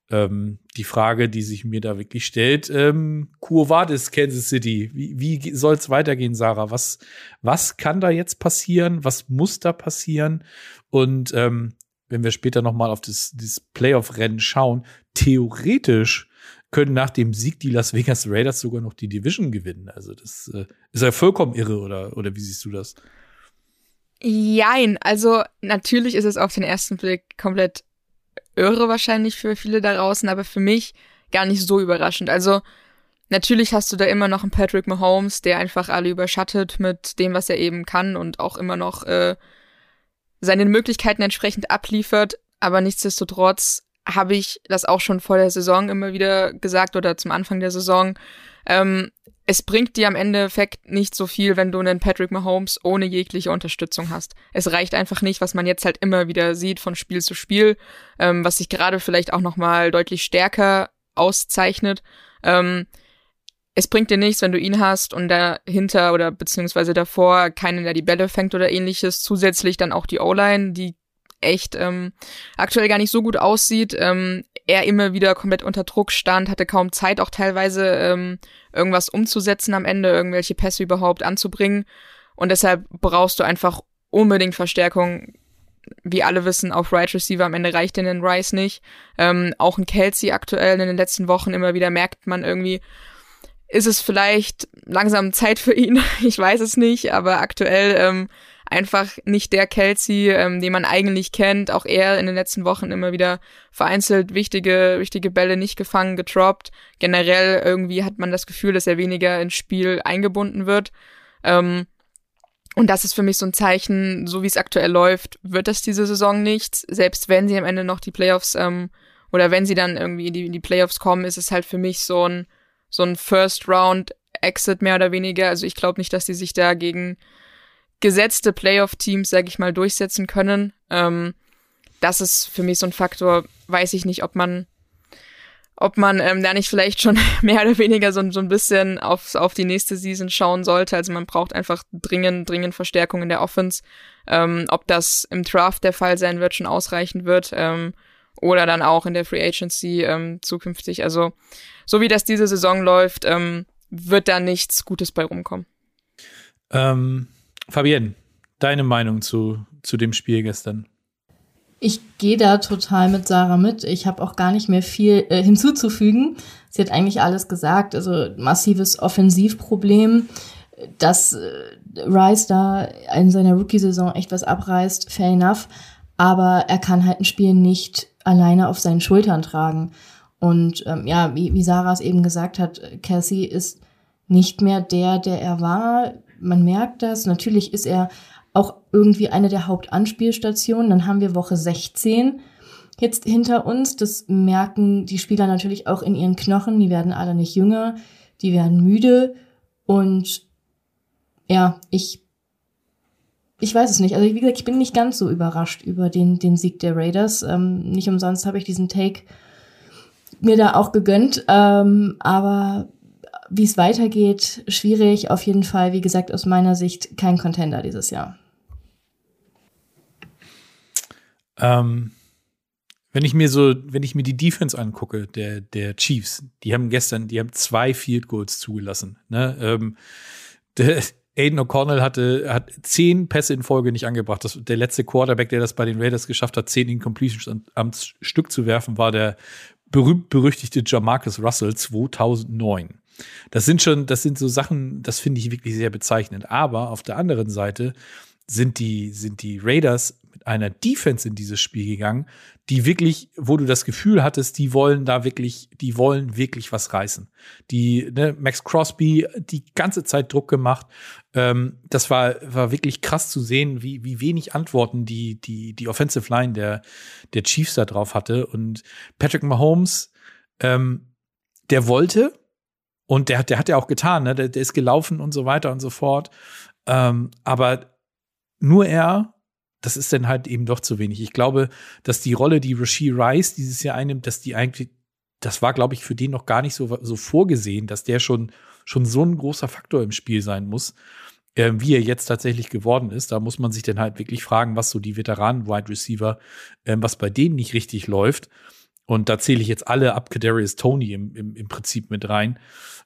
ähm, die Frage, die sich mir da wirklich stellt, ähm, Quo Vadis, Kansas City, wie, wie soll es weitergehen, Sarah? Was, was kann da jetzt passieren? Was muss da passieren? Und ähm, wenn wir später noch mal auf das, das Playoff-Rennen schauen, theoretisch können nach dem Sieg die Las Vegas Raiders sogar noch die Division gewinnen. Also das äh, ist ja vollkommen irre, oder, oder wie siehst du das? Jein, also natürlich ist es auf den ersten Blick komplett irre wahrscheinlich für viele da draußen, aber für mich gar nicht so überraschend. Also natürlich hast du da immer noch einen Patrick Mahomes, der einfach alle überschattet mit dem, was er eben kann und auch immer noch äh, seinen Möglichkeiten entsprechend abliefert. Aber nichtsdestotrotz habe ich das auch schon vor der Saison immer wieder gesagt oder zum Anfang der Saison. Ähm, es bringt dir am Endeffekt nicht so viel, wenn du einen Patrick Mahomes ohne jegliche Unterstützung hast. Es reicht einfach nicht, was man jetzt halt immer wieder sieht von Spiel zu Spiel, ähm, was sich gerade vielleicht auch noch mal deutlich stärker auszeichnet. Ähm, es bringt dir nichts, wenn du ihn hast und dahinter oder beziehungsweise davor keinen, der die Bälle fängt oder ähnliches. Zusätzlich dann auch die O-Line, die echt ähm, aktuell gar nicht so gut aussieht. Ähm, er immer wieder komplett unter Druck stand, hatte kaum Zeit, auch teilweise ähm, irgendwas umzusetzen am Ende, irgendwelche Pässe überhaupt anzubringen. Und deshalb brauchst du einfach unbedingt Verstärkung. Wie alle wissen, auf Right Receiver am Ende reicht den Rice nicht. Ähm, auch ein Kelsey aktuell in den letzten Wochen immer wieder merkt man irgendwie, ist es vielleicht langsam Zeit für ihn. Ich weiß es nicht, aber aktuell ähm, einfach nicht der Kelsey, ähm, den man eigentlich kennt. Auch er in den letzten Wochen immer wieder vereinzelt wichtige, wichtige Bälle nicht gefangen, getroppt. Generell irgendwie hat man das Gefühl, dass er weniger ins Spiel eingebunden wird. Ähm, und das ist für mich so ein Zeichen, so wie es aktuell läuft, wird das diese Saison nichts. Selbst wenn sie am Ende noch die Playoffs ähm, oder wenn sie dann irgendwie in die, in die Playoffs kommen, ist es halt für mich so ein so ein First Round Exit mehr oder weniger. Also ich glaube nicht, dass die sich da gegen gesetzte Playoff-Teams, sag ich mal, durchsetzen können. Ähm, das ist für mich so ein Faktor, weiß ich nicht, ob man, ob man ähm, da nicht vielleicht schon mehr oder weniger so, so ein bisschen auf, auf die nächste Season schauen sollte. Also man braucht einfach dringend, dringend Verstärkung in der Offense. Ähm, ob das im Draft der Fall sein wird, schon ausreichend wird. Ähm, oder dann auch in der Free Agency ähm, zukünftig. Also so wie das diese Saison läuft, ähm, wird da nichts Gutes bei rumkommen. Ähm, Fabienne, deine Meinung zu, zu dem Spiel gestern? Ich gehe da total mit Sarah mit. Ich habe auch gar nicht mehr viel äh, hinzuzufügen. Sie hat eigentlich alles gesagt. Also massives Offensivproblem, dass äh, Rice da in seiner Rookie-Saison echt was abreißt, fair enough. Aber er kann halt ein Spiel nicht alleine auf seinen Schultern tragen. Und ähm, ja, wie, wie Sarah es eben gesagt hat, Cassie ist nicht mehr der, der er war man merkt das. Natürlich ist er auch irgendwie eine der Hauptanspielstationen. Dann haben wir Woche 16 jetzt hinter uns. Das merken die Spieler natürlich auch in ihren Knochen. Die werden alle nicht jünger, die werden müde. Und ja, ich, ich weiß es nicht. Also wie gesagt, ich bin nicht ganz so überrascht über den, den Sieg der Raiders. Ähm, nicht umsonst habe ich diesen Take mir da auch gegönnt. Ähm, aber wie es weitergeht, schwierig. Auf jeden Fall, wie gesagt, aus meiner Sicht kein Contender dieses Jahr. Ähm, wenn ich mir so, wenn ich mir die Defense angucke, der, der Chiefs, die haben gestern, die haben zwei Field Goals zugelassen. Ne? Ähm, der, Aiden O'Connell hatte, hat zehn Pässe in Folge nicht angebracht. Das, der letzte Quarterback, der das bei den Raiders geschafft hat, zehn Incompletions am, am Stück zu werfen, war der berühmt-berüchtigte Jamarcus Russell 2009. Das sind schon, das sind so Sachen, das finde ich wirklich sehr bezeichnend. Aber auf der anderen Seite sind die, sind die Raiders mit einer Defense in dieses Spiel gegangen, die wirklich, wo du das Gefühl hattest, die wollen da wirklich, die wollen wirklich was reißen. Die, ne, Max Crosby die ganze Zeit Druck gemacht. Ähm, das war, war wirklich krass zu sehen, wie, wie wenig Antworten die, die, die Offensive Line der, der Chiefs da drauf hatte. Und Patrick Mahomes, ähm, der wollte, und der hat, der hat ja auch getan, ne? der, der ist gelaufen und so weiter und so fort. Ähm, aber nur er, das ist dann halt eben doch zu wenig. Ich glaube, dass die Rolle, die Rasheed Rice dieses Jahr einnimmt, dass die eigentlich, das war, glaube ich, für den noch gar nicht so, so vorgesehen, dass der schon, schon so ein großer Faktor im Spiel sein muss, äh, wie er jetzt tatsächlich geworden ist. Da muss man sich dann halt wirklich fragen, was so die Veteranen-Wide Receiver, äh, was bei denen nicht richtig läuft. Und da zähle ich jetzt alle ab Kadarius Tony im, im, im Prinzip mit rein,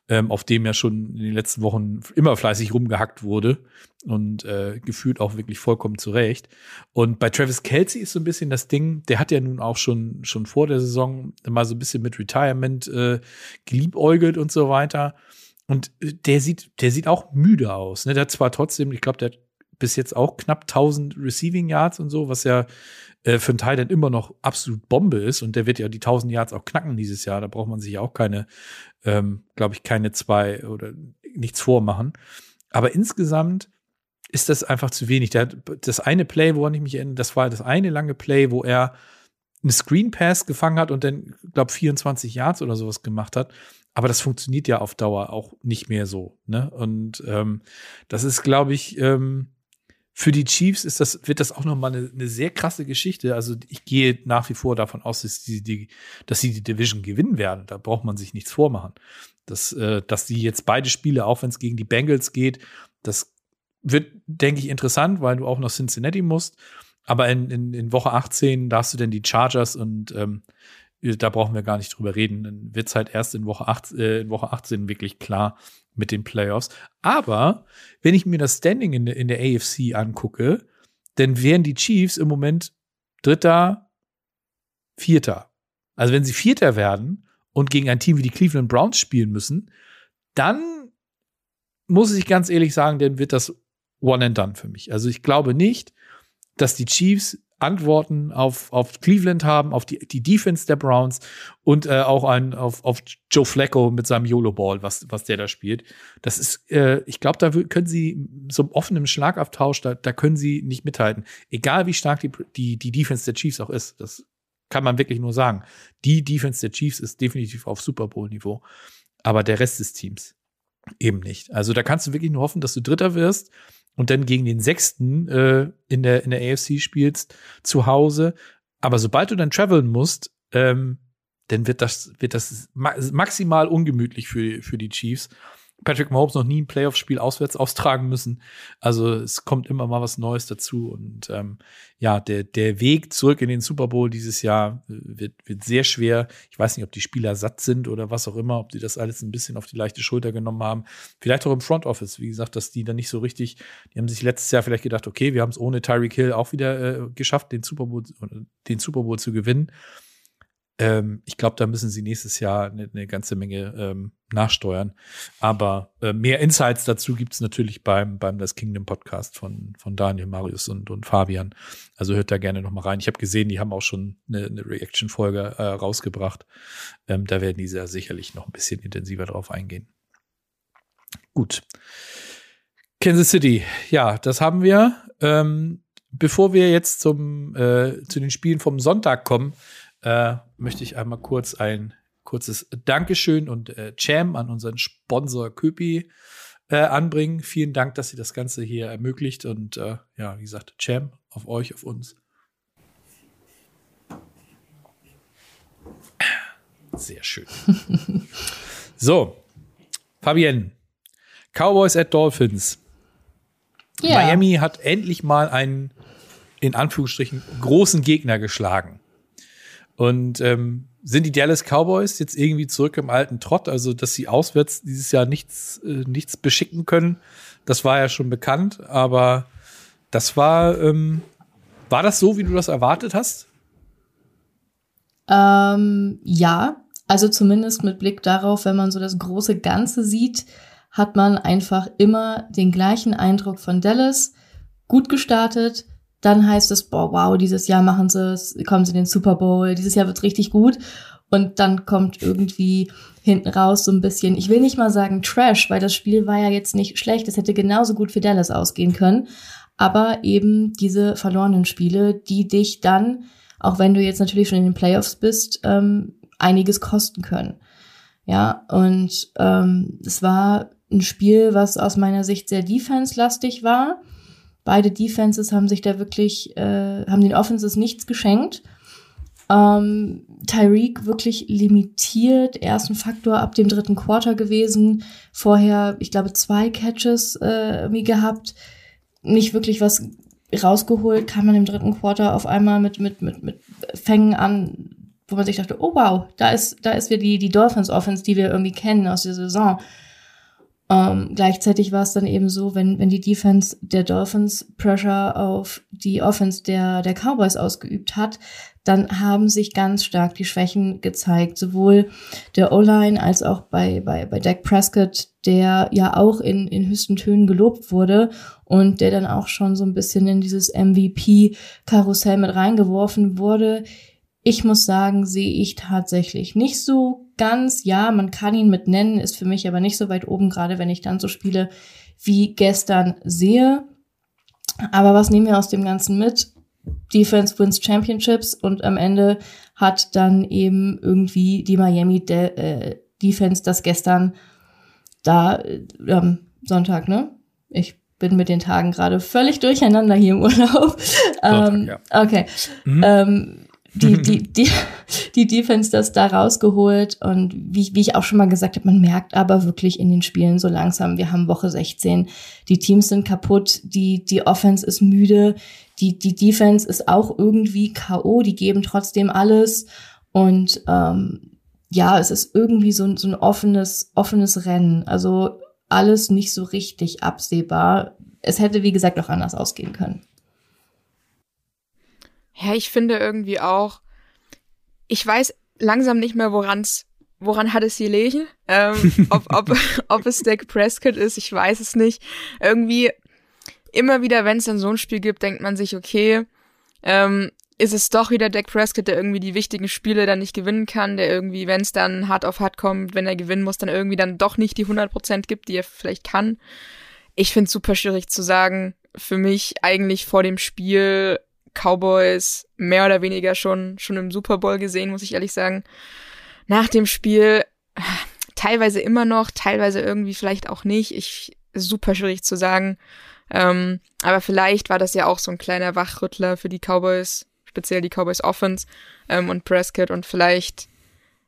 ähm, auf dem ja schon in den letzten Wochen immer fleißig rumgehackt wurde und äh, gefühlt auch wirklich vollkommen zurecht. Und bei Travis Kelsey ist so ein bisschen das Ding, der hat ja nun auch schon, schon vor der Saison mal so ein bisschen mit Retirement äh, geliebäugelt und so weiter. Und äh, der sieht, der sieht auch müde aus. Ne? Der hat zwar trotzdem, ich glaube, der hat bis jetzt auch knapp 1000 Receiving Yards und so, was ja äh, für einen Teil dann immer noch absolut Bombe ist. Und der wird ja die 1000 Yards auch knacken dieses Jahr. Da braucht man sich ja auch keine, ähm, glaube ich, keine zwei oder nichts vormachen. Aber insgesamt ist das einfach zu wenig. Der, das eine Play, woran ich mich erinnere, das war das eine lange Play, wo er einen Screen Pass gefangen hat und dann, glaube 24 Yards oder sowas gemacht hat. Aber das funktioniert ja auf Dauer auch nicht mehr so. Ne? Und ähm, das ist, glaube ich, ähm, für die Chiefs ist das, wird das auch nochmal eine, eine sehr krasse Geschichte. Also ich gehe nach wie vor davon aus, dass, die, die, dass sie die Division gewinnen werden. Da braucht man sich nichts vormachen. Dass, äh, dass die jetzt beide Spiele, auch wenn es gegen die Bengals geht, das wird, denke ich, interessant, weil du auch noch Cincinnati musst. Aber in, in, in Woche 18 darfst du denn die Chargers und ähm, da brauchen wir gar nicht drüber reden. Dann wird es halt erst in Woche, 8, äh, in Woche 18 wirklich klar mit den Playoffs. Aber wenn ich mir das Standing in, in der AFC angucke, dann wären die Chiefs im Moment Dritter, Vierter. Also wenn sie Vierter werden und gegen ein Team wie die Cleveland Browns spielen müssen, dann muss ich ganz ehrlich sagen, dann wird das One and Done für mich. Also ich glaube nicht, dass die Chiefs Antworten auf, auf Cleveland haben, auf die, die Defense der Browns und äh, auch ein, auf, auf Joe Flacco mit seinem YOLO-Ball, was, was der da spielt. Das ist, äh, ich glaube, da können sie so einem offenen Schlagabtausch, da, da können sie nicht mithalten. Egal wie stark die, die, die Defense der Chiefs auch ist. Das kann man wirklich nur sagen. Die Defense der Chiefs ist definitiv auf Super Bowl-Niveau. Aber der Rest des Teams eben nicht. Also da kannst du wirklich nur hoffen, dass du Dritter wirst und dann gegen den Sechsten äh, in, der, in der AFC spielst, zu Hause. Aber sobald du dann traveln musst, ähm, dann wird das, wird das maximal ungemütlich für, für die Chiefs. Patrick Mahomes noch nie ein Playoff-Spiel auswärts austragen müssen. Also es kommt immer mal was Neues dazu. Und ähm, ja, der, der Weg zurück in den Super Bowl dieses Jahr wird, wird sehr schwer. Ich weiß nicht, ob die Spieler satt sind oder was auch immer, ob die das alles ein bisschen auf die leichte Schulter genommen haben. Vielleicht auch im Front Office, wie gesagt, dass die dann nicht so richtig, die haben sich letztes Jahr vielleicht gedacht, okay, wir haben es ohne Tyreek Hill auch wieder äh, geschafft, den Super Bowl, den Super Bowl zu gewinnen. Ähm, ich glaube, da müssen sie nächstes Jahr eine, eine ganze Menge ähm, nachsteuern. Aber äh, mehr Insights dazu gibt's natürlich beim, beim Das Kingdom Podcast von, von Daniel, Marius und, und Fabian. Also hört da gerne noch mal rein. Ich habe gesehen, die haben auch schon eine, eine Reaction-Folge äh, rausgebracht. Ähm, da werden die sehr sicherlich noch ein bisschen intensiver drauf eingehen. Gut. Kansas City, ja, das haben wir. Ähm, bevor wir jetzt zum, äh, zu den Spielen vom Sonntag kommen, äh, möchte ich einmal kurz ein kurzes Dankeschön und äh, Cham an unseren Sponsor Köpi äh, anbringen. Vielen Dank, dass ihr das Ganze hier ermöglicht und äh, ja, wie gesagt, Cham auf euch, auf uns. Sehr schön. so, Fabienne, Cowboys at Dolphins. Ja. Miami hat endlich mal einen in Anführungsstrichen großen Gegner geschlagen. Und ähm, sind die Dallas Cowboys jetzt irgendwie zurück im alten Trott, also dass sie auswärts dieses Jahr nichts, äh, nichts beschicken können? Das war ja schon bekannt, aber das war, ähm, war das so, wie du das erwartet hast? Ähm, ja, also zumindest mit Blick darauf, wenn man so das große Ganze sieht, hat man einfach immer den gleichen Eindruck von Dallas. Gut gestartet, dann heißt es, boah, wow, dieses Jahr machen sie es, kommen sie in den Super Bowl, dieses Jahr wird richtig gut. Und dann kommt irgendwie hinten raus so ein bisschen, ich will nicht mal sagen Trash, weil das Spiel war ja jetzt nicht schlecht, es hätte genauso gut für Dallas ausgehen können. Aber eben diese verlorenen Spiele, die dich dann, auch wenn du jetzt natürlich schon in den Playoffs bist, ähm, einiges kosten können. Ja, und ähm, es war ein Spiel, was aus meiner Sicht sehr defense-lastig war. Beide Defenses haben sich da wirklich, äh, haben den Offenses nichts geschenkt. Ähm, Tyreek wirklich limitiert, ersten Faktor ab dem dritten Quarter gewesen. Vorher, ich glaube, zwei Catches äh, gehabt. Nicht wirklich was rausgeholt, kam man im dritten Quarter auf einmal mit, mit, mit, mit Fängen an wo man sich dachte, oh wow, da ist, da ist wieder die, die Dolphins Offense, die wir irgendwie kennen aus der Saison. Ähm, gleichzeitig war es dann eben so, wenn, wenn die Defense der Dolphins Pressure auf die Offense der, der Cowboys ausgeübt hat, dann haben sich ganz stark die Schwächen gezeigt, sowohl der O-Line als auch bei, bei, bei Dak Prescott, der ja auch in, in höchsten Tönen gelobt wurde und der dann auch schon so ein bisschen in dieses MVP-Karussell mit reingeworfen wurde. Ich muss sagen, sehe ich tatsächlich nicht so ganz. Ja, man kann ihn mit nennen, ist für mich aber nicht so weit oben, gerade wenn ich dann so Spiele wie gestern sehe. Aber was nehmen wir aus dem Ganzen mit? Defense wins Championships und am Ende hat dann eben irgendwie die Miami De äh, Defense das gestern da äh, am Sonntag, ne? Ich bin mit den Tagen gerade völlig durcheinander hier im Urlaub. Sonntag, ähm, ja. Okay. Mhm. Ähm, die, die, die, die Defense das da rausgeholt. Und wie, wie ich auch schon mal gesagt habe, man merkt aber wirklich in den Spielen so langsam, wir haben Woche 16, die Teams sind kaputt, die, die Offense ist müde, die, die Defense ist auch irgendwie K.O., die geben trotzdem alles. Und ähm, ja, es ist irgendwie so, so ein offenes, offenes Rennen. Also alles nicht so richtig absehbar. Es hätte, wie gesagt, auch anders ausgehen können. Ja, ich finde irgendwie auch, ich weiß langsam nicht mehr, woran's, woran hat es gelegen. Ähm, ob, ob, ob es Dak Prescott ist, ich weiß es nicht. Irgendwie immer wieder, wenn es dann so ein Spiel gibt, denkt man sich, okay, ähm, ist es doch wieder Dak Prescott, der irgendwie die wichtigen Spiele dann nicht gewinnen kann, der irgendwie, wenn es dann hart auf hart kommt, wenn er gewinnen muss, dann irgendwie dann doch nicht die 100% gibt, die er vielleicht kann. Ich finde es super schwierig zu sagen. Für mich eigentlich vor dem Spiel Cowboys mehr oder weniger schon, schon im Super Bowl gesehen, muss ich ehrlich sagen. Nach dem Spiel teilweise immer noch, teilweise irgendwie vielleicht auch nicht. Ich, super schwierig zu sagen. Ähm, aber vielleicht war das ja auch so ein kleiner Wachrüttler für die Cowboys, speziell die Cowboys Offense ähm, und Prescott und vielleicht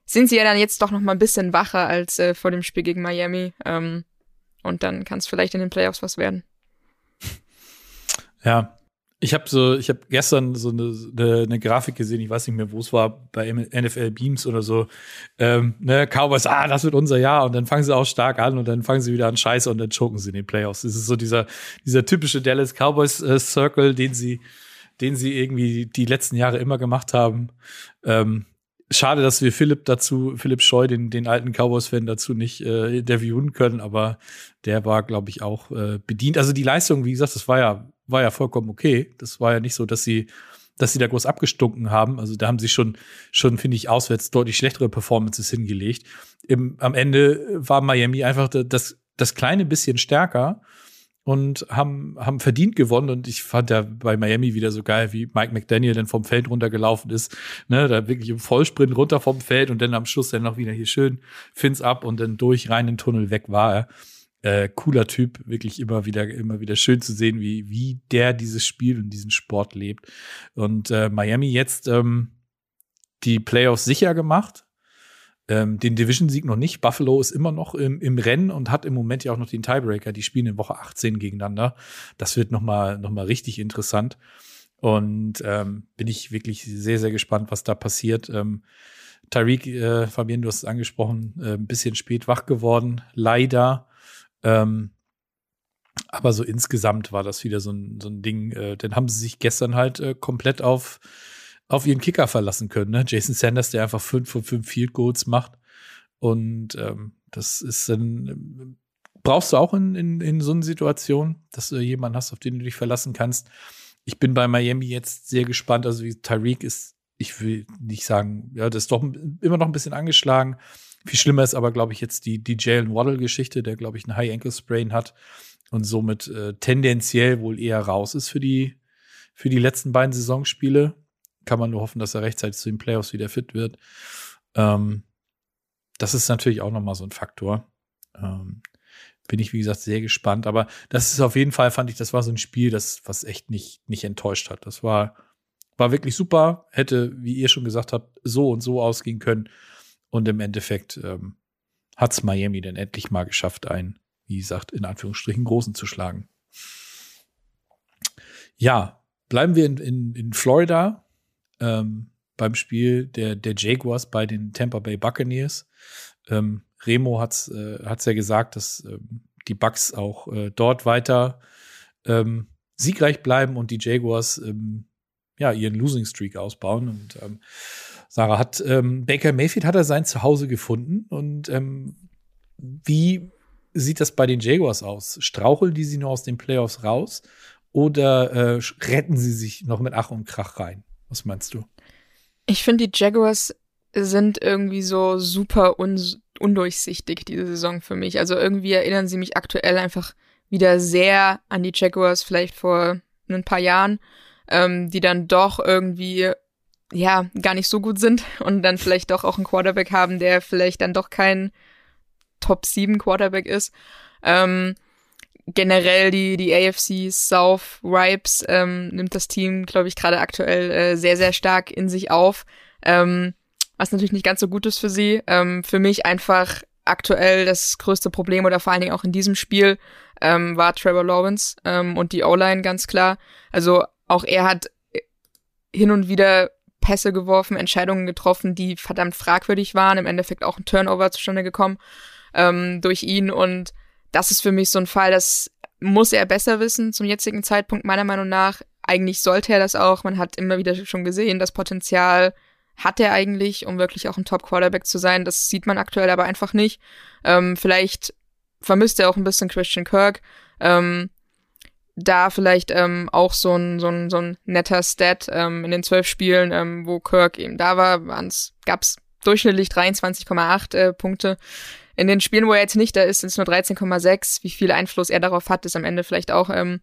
sind sie ja dann jetzt doch noch mal ein bisschen wacher als äh, vor dem Spiel gegen Miami. Ähm, und dann kann es vielleicht in den Playoffs was werden. Ja, ich habe so, ich habe gestern so eine, eine, Grafik gesehen, ich weiß nicht mehr, wo es war, bei NFL Beams oder so. Ähm, ne, Cowboys, ah, das wird unser Jahr und dann fangen sie auch stark an und dann fangen sie wieder an Scheiße und dann choken sie in den Playoffs. Das ist so dieser, dieser typische Dallas Cowboys äh, Circle, den sie, den sie irgendwie die letzten Jahre immer gemacht haben. Ähm, schade, dass wir Philipp dazu, Philipp Scheu, den, den alten Cowboys-Fan dazu nicht äh, interviewen können, aber der war, glaube ich, auch äh, bedient. Also die Leistung, wie gesagt, das war ja war ja vollkommen okay. Das war ja nicht so, dass sie, dass sie da groß abgestunken haben. Also da haben sie schon, schon finde ich, auswärts deutlich schlechtere Performances hingelegt. Im, am Ende war Miami einfach das, das kleine bisschen stärker und haben, haben verdient gewonnen. Und ich fand ja bei Miami wieder so geil, wie Mike McDaniel dann vom Feld runtergelaufen ist. Ne, da wirklich im Vollsprint runter vom Feld und dann am Schluss dann noch wieder hier schön Fins ab und dann durch rein in den Tunnel weg war er. Äh, cooler Typ, wirklich immer wieder, immer wieder schön zu sehen, wie, wie der dieses Spiel und diesen Sport lebt. Und äh, Miami jetzt ähm, die Playoffs sicher gemacht. Ähm, den Division-Sieg noch nicht. Buffalo ist immer noch im, im Rennen und hat im Moment ja auch noch den Tiebreaker. Die spielen in Woche 18 gegeneinander. Das wird noch mal, noch mal richtig interessant. Und ähm, bin ich wirklich sehr, sehr gespannt, was da passiert. Ähm, Tyreek, äh, Fabian, du hast es angesprochen, äh, ein bisschen spät wach geworden. Leider ähm, aber so insgesamt war das wieder so ein, so ein Ding. Äh, dann haben sie sich gestern halt äh, komplett auf, auf ihren Kicker verlassen können. Ne? Jason Sanders, der einfach fünf von fünf Field Goals macht. Und ähm, das ist dann, brauchst du auch in, in, in so einer Situation, dass du jemanden hast, auf den du dich verlassen kannst. Ich bin bei Miami jetzt sehr gespannt. Also wie Tyreek ist, ich will nicht sagen, ja, das ist doch immer noch ein bisschen angeschlagen. Viel schlimmer ist aber, glaube ich, jetzt die, die Jalen Waddle-Geschichte, der, glaube ich, einen High-Ankle-Sprain hat und somit äh, tendenziell wohl eher raus ist für die, für die letzten beiden Saisonspiele. Kann man nur hoffen, dass er rechtzeitig zu den Playoffs wieder fit wird. Ähm, das ist natürlich auch nochmal so ein Faktor. Ähm, bin ich, wie gesagt, sehr gespannt. Aber das ist auf jeden Fall, fand ich, das war so ein Spiel, das, was echt nicht, nicht enttäuscht hat. Das war, war wirklich super. Hätte, wie ihr schon gesagt habt, so und so ausgehen können. Und im Endeffekt ähm, hat es Miami dann endlich mal geschafft, einen, wie gesagt, in Anführungsstrichen großen zu schlagen. Ja, bleiben wir in, in, in Florida. Ähm, beim Spiel der, der Jaguars bei den Tampa Bay Buccaneers. Ähm, Remo hat's, äh, ja gesagt, dass ähm, die Bucks auch äh, dort weiter ähm, siegreich bleiben und die Jaguars ähm, ja ihren Losing Streak ausbauen. Und ähm, Sarah hat ähm, Baker Mayfield hat er sein Zuhause gefunden und ähm, wie sieht das bei den Jaguars aus? Straucheln die sie nur aus den Playoffs raus oder äh, retten sie sich noch mit Ach und Krach rein? Was meinst du? Ich finde, die Jaguars sind irgendwie so super un undurchsichtig diese Saison für mich. Also irgendwie erinnern sie mich aktuell einfach wieder sehr an die Jaguars vielleicht vor ein paar Jahren, ähm, die dann doch irgendwie ja gar nicht so gut sind und dann vielleicht doch auch einen Quarterback haben, der vielleicht dann doch kein Top 7 Quarterback ist. Ähm, generell die, die AFC South Ripes ähm, nimmt das Team, glaube ich, gerade aktuell äh, sehr, sehr stark in sich auf. Ähm, was natürlich nicht ganz so gut ist für sie. Ähm, für mich einfach aktuell das größte Problem oder vor allen Dingen auch in diesem Spiel ähm, war Trevor Lawrence ähm, und die O-Line ganz klar. Also auch er hat hin und wieder Pässe geworfen, Entscheidungen getroffen, die verdammt fragwürdig waren. Im Endeffekt auch ein Turnover zustande gekommen ähm, durch ihn. Und das ist für mich so ein Fall, das muss er besser wissen zum jetzigen Zeitpunkt, meiner Meinung nach. Eigentlich sollte er das auch. Man hat immer wieder schon gesehen, das Potenzial hat er eigentlich, um wirklich auch ein Top-Quarterback zu sein. Das sieht man aktuell aber einfach nicht. Ähm, vielleicht vermisst er auch ein bisschen Christian Kirk. Ähm, da vielleicht ähm, auch so ein, so ein, so ein netter Stat ähm, in den zwölf Spielen, ähm, wo Kirk eben da war, gab es durchschnittlich 23,8 äh, Punkte. In den Spielen, wo er jetzt nicht da ist, sind es nur 13,6. Wie viel Einfluss er darauf hat, ist am Ende vielleicht auch ähm,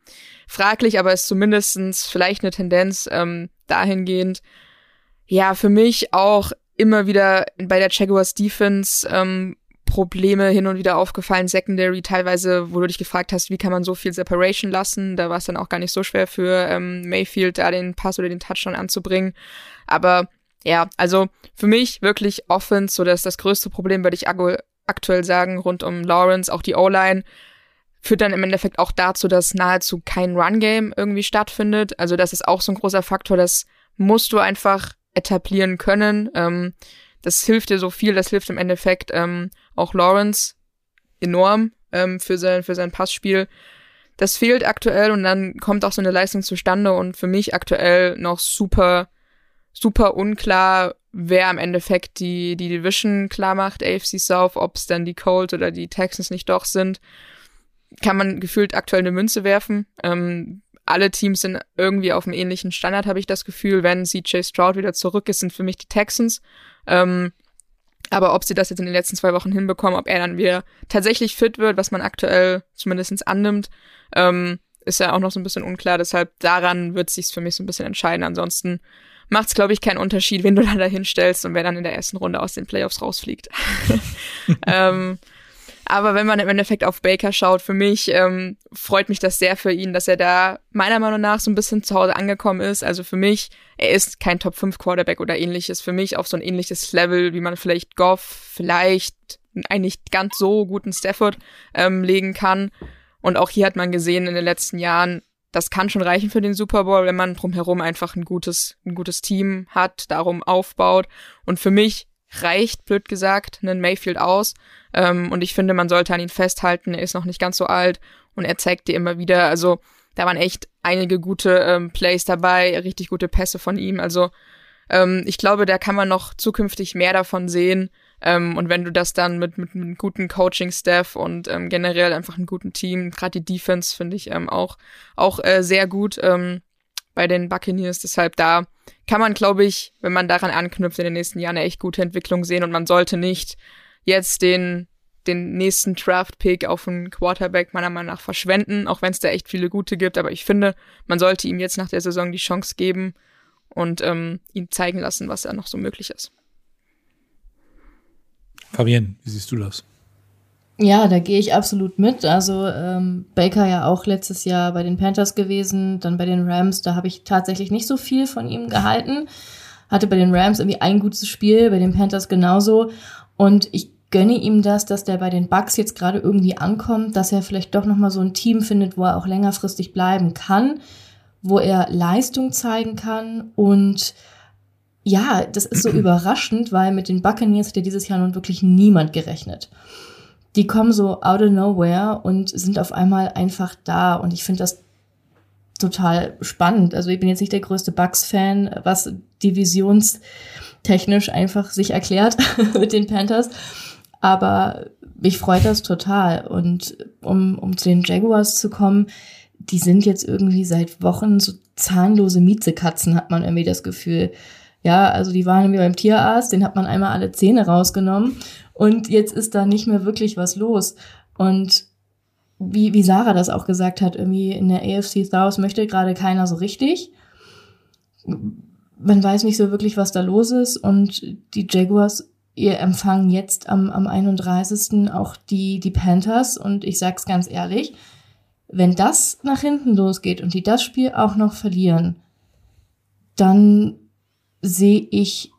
fraglich, aber ist zumindestens vielleicht eine Tendenz ähm, dahingehend. Ja, für mich auch immer wieder bei der Jaguars Defense ähm, Probleme hin und wieder aufgefallen, Secondary teilweise, wo du dich gefragt hast, wie kann man so viel Separation lassen. Da war es dann auch gar nicht so schwer für ähm, Mayfield, da den Pass oder den Touchdown anzubringen. Aber ja, also für mich wirklich Offense, so dass das größte Problem, würde ich aktuell sagen, rund um Lawrence, auch die O-Line, führt dann im Endeffekt auch dazu, dass nahezu kein Run-Game irgendwie stattfindet. Also das ist auch so ein großer Faktor, das musst du einfach etablieren können. Ähm, das hilft dir so viel, das hilft im Endeffekt ähm, auch Lawrence enorm ähm, für, sein, für sein Passspiel. Das fehlt aktuell und dann kommt auch so eine Leistung zustande und für mich aktuell noch super, super unklar, wer im Endeffekt die, die Division klar macht, AFC South, ob es dann die Colts oder die Texans nicht doch sind. Kann man gefühlt aktuell eine Münze werfen. Ähm, alle Teams sind irgendwie auf einem ähnlichen Standard, habe ich das Gefühl. Wenn CJ Stroud wieder zurück ist, sind für mich die Texans. Ähm, aber ob sie das jetzt in den letzten zwei Wochen hinbekommen, ob er dann wieder tatsächlich fit wird, was man aktuell zumindest annimmt, ähm, ist ja auch noch so ein bisschen unklar. Deshalb daran wird sich's für mich so ein bisschen entscheiden. Ansonsten macht's, glaube ich, keinen Unterschied, wen du da dahin stellst und wer dann in der ersten Runde aus den Playoffs rausfliegt. ähm, aber wenn man im Endeffekt auf Baker schaut, für mich ähm, freut mich das sehr für ihn, dass er da meiner Meinung nach so ein bisschen zu Hause angekommen ist. Also für mich, er ist kein Top 5 Quarterback oder ähnliches. Für mich auf so ein ähnliches Level, wie man vielleicht Goff, vielleicht einen nicht ganz so guten Stafford ähm, legen kann. Und auch hier hat man gesehen in den letzten Jahren, das kann schon reichen für den Super Bowl, wenn man drumherum einfach ein gutes, ein gutes Team hat, darum aufbaut. Und für mich reicht, blöd gesagt, einen Mayfield aus. Ähm, und ich finde, man sollte an ihn festhalten. Er ist noch nicht ganz so alt und er zeigt dir immer wieder, also da waren echt einige gute ähm, Plays dabei, richtig gute Pässe von ihm. Also ähm, ich glaube, da kann man noch zukünftig mehr davon sehen. Ähm, und wenn du das dann mit, mit, mit einem guten Coaching-Staff und ähm, generell einfach einem guten Team, gerade die Defense finde ich ähm, auch, auch äh, sehr gut ähm, bei den Buccaneers. Deshalb da kann man, glaube ich, wenn man daran anknüpft, in den nächsten Jahren eine echt gute Entwicklung sehen und man sollte nicht jetzt den den nächsten Draft-Pick auf einen Quarterback meiner Meinung nach verschwenden, auch wenn es da echt viele gute gibt. Aber ich finde, man sollte ihm jetzt nach der Saison die Chance geben und ähm, ihm zeigen lassen, was da noch so möglich ist. Fabienne, wie siehst du das? Ja, da gehe ich absolut mit. Also ähm, Baker ja auch letztes Jahr bei den Panthers gewesen, dann bei den Rams, da habe ich tatsächlich nicht so viel von ihm gehalten. Hatte bei den Rams irgendwie ein gutes Spiel, bei den Panthers genauso. Und ich gönne ihm das, dass der bei den Bucks jetzt gerade irgendwie ankommt, dass er vielleicht doch nochmal so ein Team findet, wo er auch längerfristig bleiben kann, wo er Leistung zeigen kann und ja, das ist so überraschend, weil mit den Buccaneers hat ja dieses Jahr nun wirklich niemand gerechnet. Die kommen so out of nowhere und sind auf einmal einfach da. Und ich finde das total spannend. Also ich bin jetzt nicht der größte Bucks-Fan, was divisionstechnisch einfach sich erklärt mit den Panthers. Aber mich freut das total. Und um, um zu den Jaguars zu kommen, die sind jetzt irgendwie seit Wochen so zahnlose Miezekatzen, hat man irgendwie das Gefühl. Ja, also die waren irgendwie beim Tierarzt, den hat man einmal alle Zähne rausgenommen und jetzt ist da nicht mehr wirklich was los. Und wie, wie Sarah das auch gesagt hat, irgendwie in der AFC South möchte gerade keiner so richtig. Man weiß nicht so wirklich, was da los ist und die Jaguars ihr empfangen jetzt am, am 31. auch die, die Panthers und ich sag's ganz ehrlich, wenn das nach hinten losgeht und die das Spiel auch noch verlieren, dann sehe ich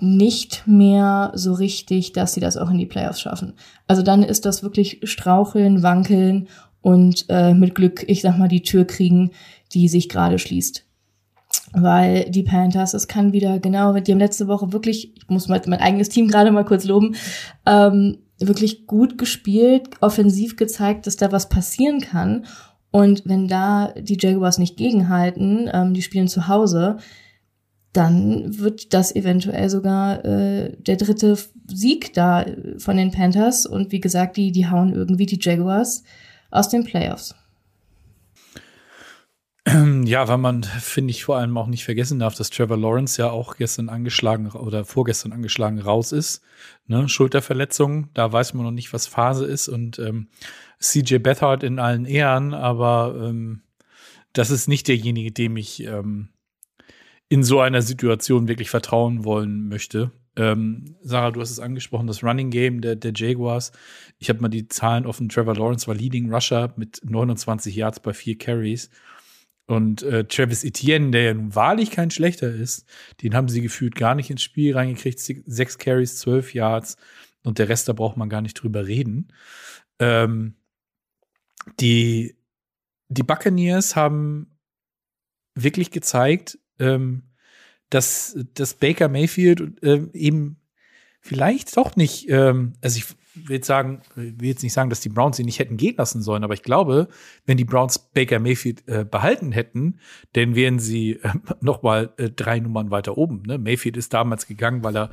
nicht mehr so richtig, dass sie das auch in die Playoffs schaffen. Also dann ist das wirklich Straucheln, Wankeln und äh, mit Glück, ich sag mal, die Tür kriegen, die sich gerade schließt. Weil die Panthers, es kann wieder genau, die haben letzte Woche wirklich, ich muss mein, mein eigenes Team gerade mal kurz loben, ähm, wirklich gut gespielt, offensiv gezeigt, dass da was passieren kann. Und wenn da die Jaguars nicht gegenhalten, ähm, die spielen zu Hause, dann wird das eventuell sogar äh, der dritte Sieg da von den Panthers. Und wie gesagt, die, die hauen irgendwie die Jaguars aus den Playoffs. Ja, weil man, finde ich, vor allem auch nicht vergessen darf, dass Trevor Lawrence ja auch gestern angeschlagen oder vorgestern angeschlagen raus ist. Ne? Schulterverletzung, da weiß man noch nicht, was Phase ist. Und ähm, CJ Beathard in allen Ehren, aber ähm, das ist nicht derjenige, dem ich ähm, in so einer Situation wirklich vertrauen wollen möchte. Ähm, Sarah, du hast es angesprochen, das Running Game der, der Jaguars. Ich habe mal die Zahlen offen. Trevor Lawrence war Leading Rusher mit 29 Yards bei vier Carries. Und äh, Travis Etienne, der ja nun wahrlich kein schlechter ist, den haben sie gefühlt gar nicht ins Spiel reingekriegt. Sechs Carries, zwölf Yards und der Rest, da braucht man gar nicht drüber reden. Ähm, die, die Buccaneers haben wirklich gezeigt, ähm, dass, dass Baker Mayfield äh, eben vielleicht doch nicht, ähm, also ich will jetzt sagen, will jetzt nicht sagen, dass die Browns ihn nicht hätten gehen lassen sollen, aber ich glaube, wenn die Browns Baker Mayfield äh, behalten hätten, dann wären sie äh, noch mal äh, drei Nummern weiter oben. Ne? Mayfield ist damals gegangen, weil er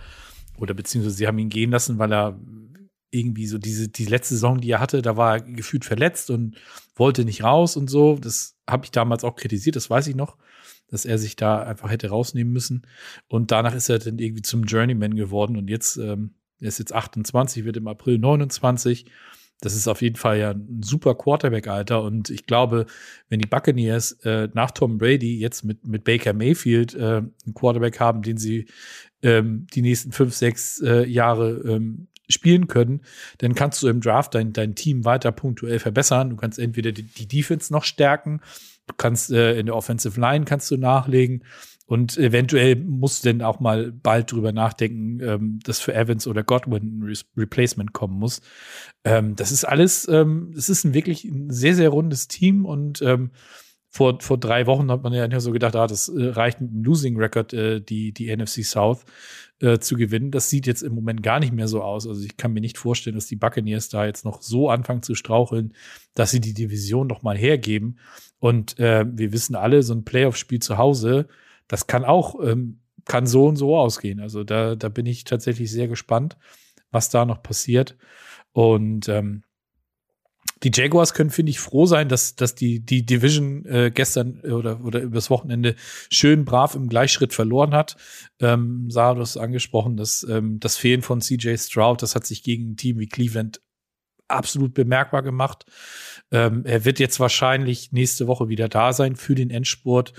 oder beziehungsweise sie haben ihn gehen lassen, weil er irgendwie so diese die letzte Saison, die er hatte, da war er gefühlt verletzt und wollte nicht raus und so. Das habe ich damals auch kritisiert, das weiß ich noch dass er sich da einfach hätte rausnehmen müssen. Und danach ist er dann irgendwie zum Journeyman geworden und jetzt, ähm, er ist jetzt 28, wird im April 29. Das ist auf jeden Fall ja ein super Quarterback-Alter. Und ich glaube, wenn die Buccaneers äh, nach Tom Brady jetzt mit, mit Baker Mayfield äh, einen Quarterback haben, den sie ähm, die nächsten fünf, sechs äh, Jahre ähm, spielen können, dann kannst du im Draft dein, dein Team weiter punktuell verbessern. Du kannst entweder die, die Defense noch stärken kannst äh, in der Offensive Line kannst du nachlegen und eventuell musst du dann auch mal bald drüber nachdenken, ähm, dass für Evans oder Godwin ein Re Replacement kommen muss. Ähm, das ist alles, ähm, es ist ein wirklich ein sehr, sehr rundes Team und ähm, vor, vor drei Wochen hat man ja so gedacht, ah, das äh, reicht mit dem Losing Record, äh, die, die NFC South äh, zu gewinnen. Das sieht jetzt im Moment gar nicht mehr so aus. Also ich kann mir nicht vorstellen, dass die Buccaneers da jetzt noch so anfangen zu straucheln, dass sie die Division noch mal hergeben. Und äh, wir wissen alle, so ein Playoff-Spiel zu Hause, das kann auch, ähm, kann so und so ausgehen. Also da, da bin ich tatsächlich sehr gespannt, was da noch passiert. Und ähm, die Jaguars können, finde ich, froh sein, dass, dass die, die Division äh, gestern oder, oder übers Wochenende schön brav im Gleichschritt verloren hat. Ähm, Sarah, du hast angesprochen, dass ähm, das Fehlen von CJ Stroud, das hat sich gegen ein Team wie Cleveland absolut bemerkbar gemacht. Ähm, er wird jetzt wahrscheinlich nächste Woche wieder da sein für den Endspurt.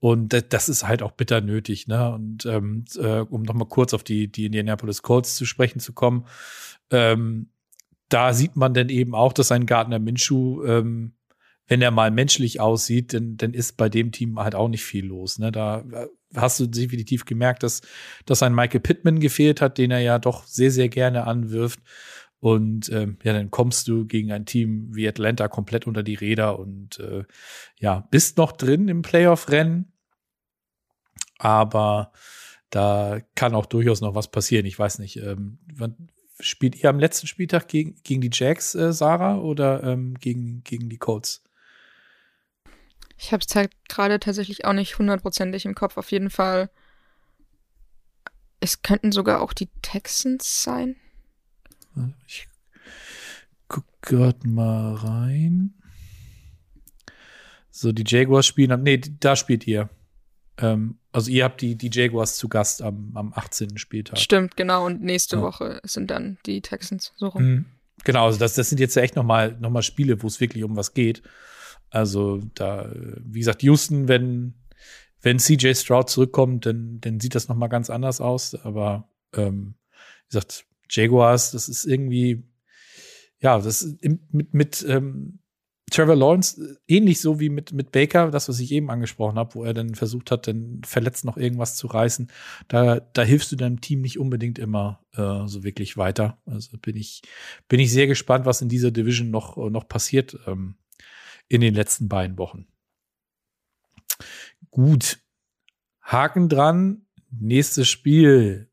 Und das ist halt auch bitter nötig. Ne? Und ähm, äh, um noch mal kurz auf die, die Indianapolis Colts zu sprechen zu kommen, ähm, da sieht man dann eben auch, dass ein Gardner Minshew, ähm, wenn er mal menschlich aussieht, dann, dann ist bei dem Team halt auch nicht viel los. Ne? Da äh, hast du definitiv gemerkt, dass, dass ein Michael Pittman gefehlt hat, den er ja doch sehr, sehr gerne anwirft. Und ähm, ja, dann kommst du gegen ein Team wie Atlanta komplett unter die Räder und äh, ja, bist noch drin im Playoff-Rennen. Aber da kann auch durchaus noch was passieren. Ich weiß nicht, ähm, spielt ihr am letzten Spieltag gegen, gegen die Jacks, äh, Sarah, oder ähm, gegen, gegen die Colts? Ich habe es halt gerade tatsächlich auch nicht hundertprozentig im Kopf. Auf jeden Fall. Es könnten sogar auch die Texans sein. Ich guck gerade mal rein. So, die Jaguars spielen. Nee, da spielt ihr. Ähm, also ihr habt die, die Jaguars zu Gast am, am 18. Spieltag. Stimmt, genau. Und nächste ja. Woche sind dann die Texans so rum. Mhm. Genau, also das, das sind jetzt ja echt noch mal, noch mal Spiele, wo es wirklich um was geht. Also da, wie gesagt, Houston, wenn, wenn CJ Stroud zurückkommt, dann, dann sieht das noch mal ganz anders aus. Aber ähm, wie gesagt, Jaguars, das ist irgendwie, ja, das ist mit, mit ähm, Trevor Lawrence ähnlich so wie mit, mit Baker, das, was ich eben angesprochen habe, wo er dann versucht hat, dann verletzt noch irgendwas zu reißen. Da, da hilfst du deinem Team nicht unbedingt immer äh, so wirklich weiter. Also bin ich, bin ich sehr gespannt, was in dieser Division noch, noch passiert ähm, in den letzten beiden Wochen. Gut. Haken dran. Nächstes Spiel.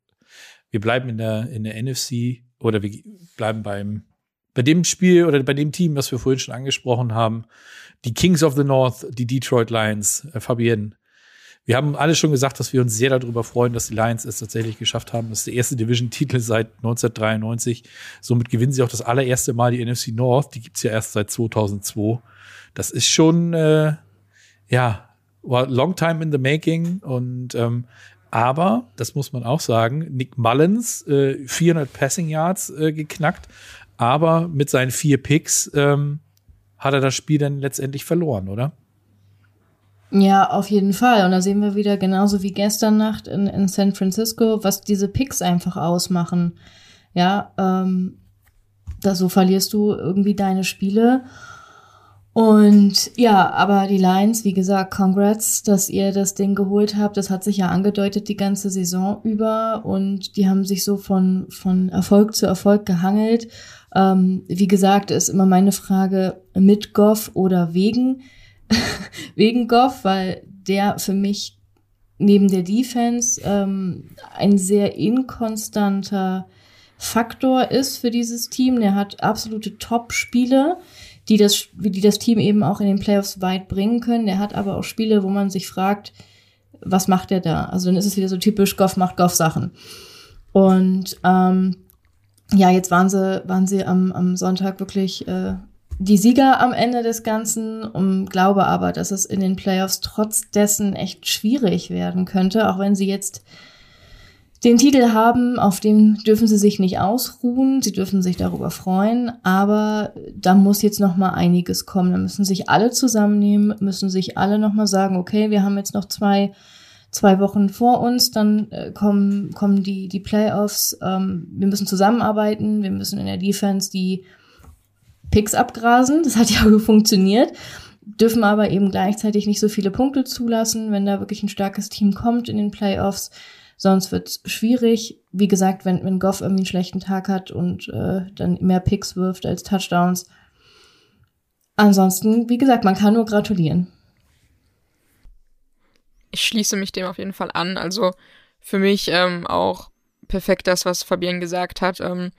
Wir bleiben in der, in der NFC oder wir bleiben beim bei dem Spiel oder bei dem Team, was wir vorhin schon angesprochen haben, die Kings of the North, die Detroit Lions, äh, Fabienne. Wir haben alle schon gesagt, dass wir uns sehr darüber freuen, dass die Lions es tatsächlich geschafft haben. Das ist der erste Division-Titel seit 1993. Somit gewinnen sie auch das allererste Mal die NFC North. Die gibt's ja erst seit 2002. Das ist schon, äh, ja, war long time in the making. Und ähm, aber, das muss man auch sagen, Nick Mullins, äh, 400 Passing Yards äh, geknackt. Aber mit seinen vier Picks ähm, hat er das Spiel dann letztendlich verloren, oder? Ja, auf jeden Fall. Und da sehen wir wieder genauso wie gestern Nacht in, in San Francisco, was diese Picks einfach ausmachen. Ja, ähm, da so verlierst du irgendwie deine Spiele. Und ja, aber die Lions, wie gesagt, congrats, dass ihr das Ding geholt habt. Das hat sich ja angedeutet die ganze Saison über und die haben sich so von, von Erfolg zu Erfolg gehangelt. Ähm, wie gesagt, ist immer meine Frage mit Goff oder wegen, wegen Goff, weil der für mich neben der Defense ähm, ein sehr inkonstanter Faktor ist für dieses Team. Der hat absolute Top-Spiele die das, die das Team eben auch in den Playoffs weit bringen können. Der hat aber auch Spiele, wo man sich fragt, was macht er da? Also dann ist es wieder so typisch, Goff macht Goff-Sachen. Und ähm, ja, jetzt waren sie, waren sie am, am Sonntag wirklich äh, die Sieger am Ende des Ganzen. Und glaube aber, dass es in den Playoffs trotz dessen echt schwierig werden könnte, auch wenn sie jetzt den Titel haben, auf dem dürfen sie sich nicht ausruhen, sie dürfen sich darüber freuen, aber da muss jetzt noch mal einiges kommen. Da müssen sich alle zusammennehmen, müssen sich alle noch mal sagen, okay, wir haben jetzt noch zwei zwei Wochen vor uns, dann äh, kommen kommen die die Playoffs. Ähm, wir müssen zusammenarbeiten, wir müssen in der Defense die Picks abgrasen. Das hat ja funktioniert dürfen aber eben gleichzeitig nicht so viele Punkte zulassen, wenn da wirklich ein starkes Team kommt in den Playoffs. Sonst wird es schwierig. Wie gesagt, wenn, wenn Goff irgendwie einen schlechten Tag hat und äh, dann mehr Picks wirft als Touchdowns. Ansonsten, wie gesagt, man kann nur gratulieren. Ich schließe mich dem auf jeden Fall an. Also für mich ähm, auch perfekt das, was Fabienne gesagt hat. Ähm,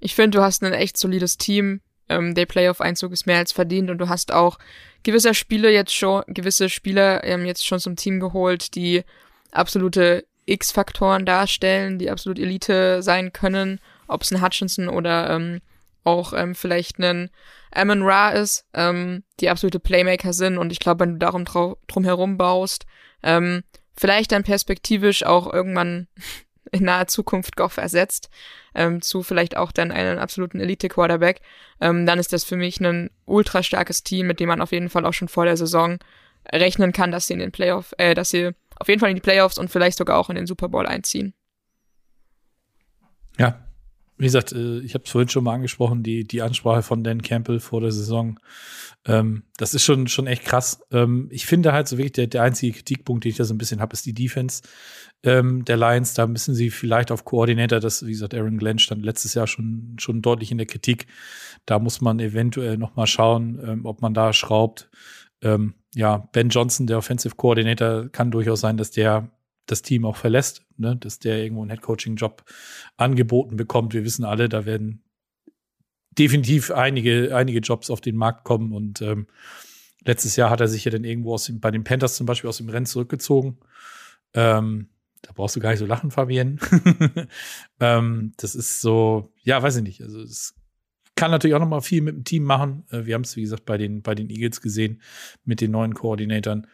ich finde, du hast ein echt solides Team. Ähm, der Playoff-Einzug ist mehr als verdient und du hast auch gewisse Spiele jetzt schon, gewisse Spieler ähm, jetzt schon zum Team geholt, die absolute X-Faktoren darstellen, die absolut Elite sein können, ob es ein Hutchinson oder ähm, auch ähm, vielleicht ein Amon Ra ist, ähm, die absolute Playmaker sind und ich glaube, wenn du darum herum baust, ähm, vielleicht dann perspektivisch auch irgendwann in naher Zukunft Goff ersetzt, ähm, zu vielleicht auch dann einen absoluten Elite-Quarterback, ähm, dann ist das für mich ein ultra starkes Team, mit dem man auf jeden Fall auch schon vor der Saison rechnen kann, dass sie in den Playoff, äh, dass sie auf jeden Fall in die Playoffs und vielleicht sogar auch in den Super Bowl einziehen. Ja, wie gesagt, äh, ich habe es vorhin schon mal angesprochen, die, die Ansprache von Dan Campbell vor der Saison. Ähm, das ist schon, schon echt krass. Ähm, ich finde halt so wirklich, der, der einzige Kritikpunkt, den ich da so ein bisschen habe, ist die Defense ähm, der Lions. Da müssen sie vielleicht auf Koordinator, das, wie gesagt, Aaron Glenn stand letztes Jahr schon, schon deutlich in der Kritik. Da muss man eventuell noch mal schauen, ähm, ob man da schraubt. Ähm, ja, Ben Johnson, der Offensive Coordinator, kann durchaus sein, dass der das Team auch verlässt, ne? dass der irgendwo einen Headcoaching-Job angeboten bekommt. Wir wissen alle, da werden definitiv einige, einige Jobs auf den Markt kommen und ähm, letztes Jahr hat er sich ja dann irgendwo aus dem, bei den Panthers zum Beispiel aus dem Rennen zurückgezogen. Ähm, da brauchst du gar nicht so lachen, Fabienne. ähm, das ist so, ja, weiß ich nicht. Also es kann natürlich auch noch mal viel mit dem Team machen. Äh, wir haben es, wie gesagt, bei den, bei den Eagles gesehen mit den neuen Koordinatoren.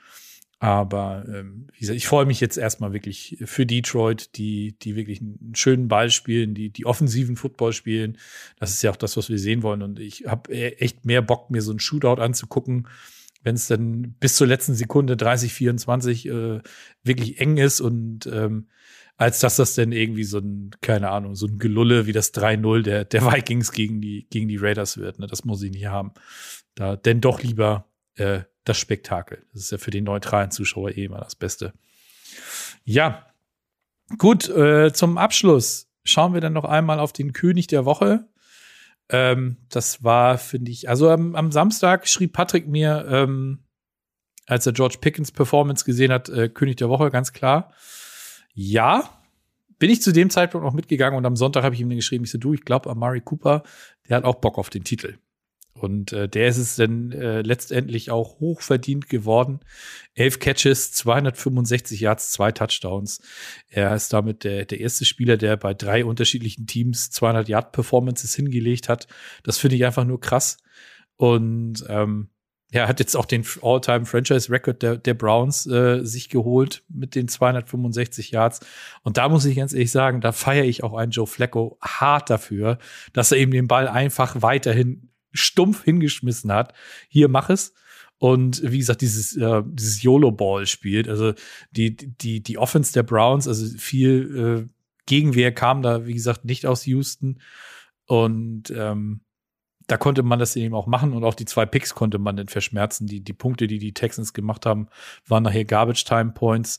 Aber ähm, wie gesagt, ich freue mich jetzt erstmal wirklich für Detroit, die, die wirklich einen schönen Ball spielen, die, die offensiven Football spielen. Das ist ja auch das, was wir sehen wollen. Und ich habe e-, echt mehr Bock, mir so ein Shootout anzugucken, wenn es dann bis zur letzten Sekunde 30, 24 äh, wirklich eng ist und ähm, als dass das denn irgendwie so ein, keine Ahnung, so ein Gelulle wie das 3-0 der, der Vikings gegen die, gegen die Raiders wird. Ne? Das muss ich nicht haben. Da denn doch lieber äh, das Spektakel. Das ist ja für den neutralen Zuschauer eh immer das Beste. Ja, gut, äh, zum Abschluss schauen wir dann noch einmal auf den König der Woche. Ähm, das war, finde ich, also am, am, Samstag schrieb Patrick mir, ähm, als er George Pickens Performance gesehen hat, äh, König der Woche, ganz klar. Ja, bin ich zu dem Zeitpunkt noch mitgegangen und am Sonntag habe ich ihm geschrieben, ich so, du, ich glaube, Amari Cooper, der hat auch Bock auf den Titel. Und äh, der ist es dann äh, letztendlich auch hochverdient geworden. Elf Catches, 265 Yards, zwei Touchdowns. Er ist damit der, der erste Spieler, der bei drei unterschiedlichen Teams 200 Yard Performances hingelegt hat. Das finde ich einfach nur krass. Und ähm, er hat jetzt auch den All-Time Franchise Record der, der Browns äh, sich geholt mit den 265 Yards. Und da muss ich ganz ehrlich sagen, da feiere ich auch einen Joe Flacco hart dafür, dass er eben den Ball einfach weiterhin stumpf hingeschmissen hat. Hier mach es. Und wie gesagt, dieses, äh, dieses YOLO-Ball spielt. Also die, die, die Offense der Browns, also viel äh, Gegenwehr kam da, wie gesagt, nicht aus Houston. Und ähm, da konnte man das eben auch machen und auch die zwei Picks konnte man dann verschmerzen. Die, die Punkte, die die Texans gemacht haben, waren nachher Garbage Time Points.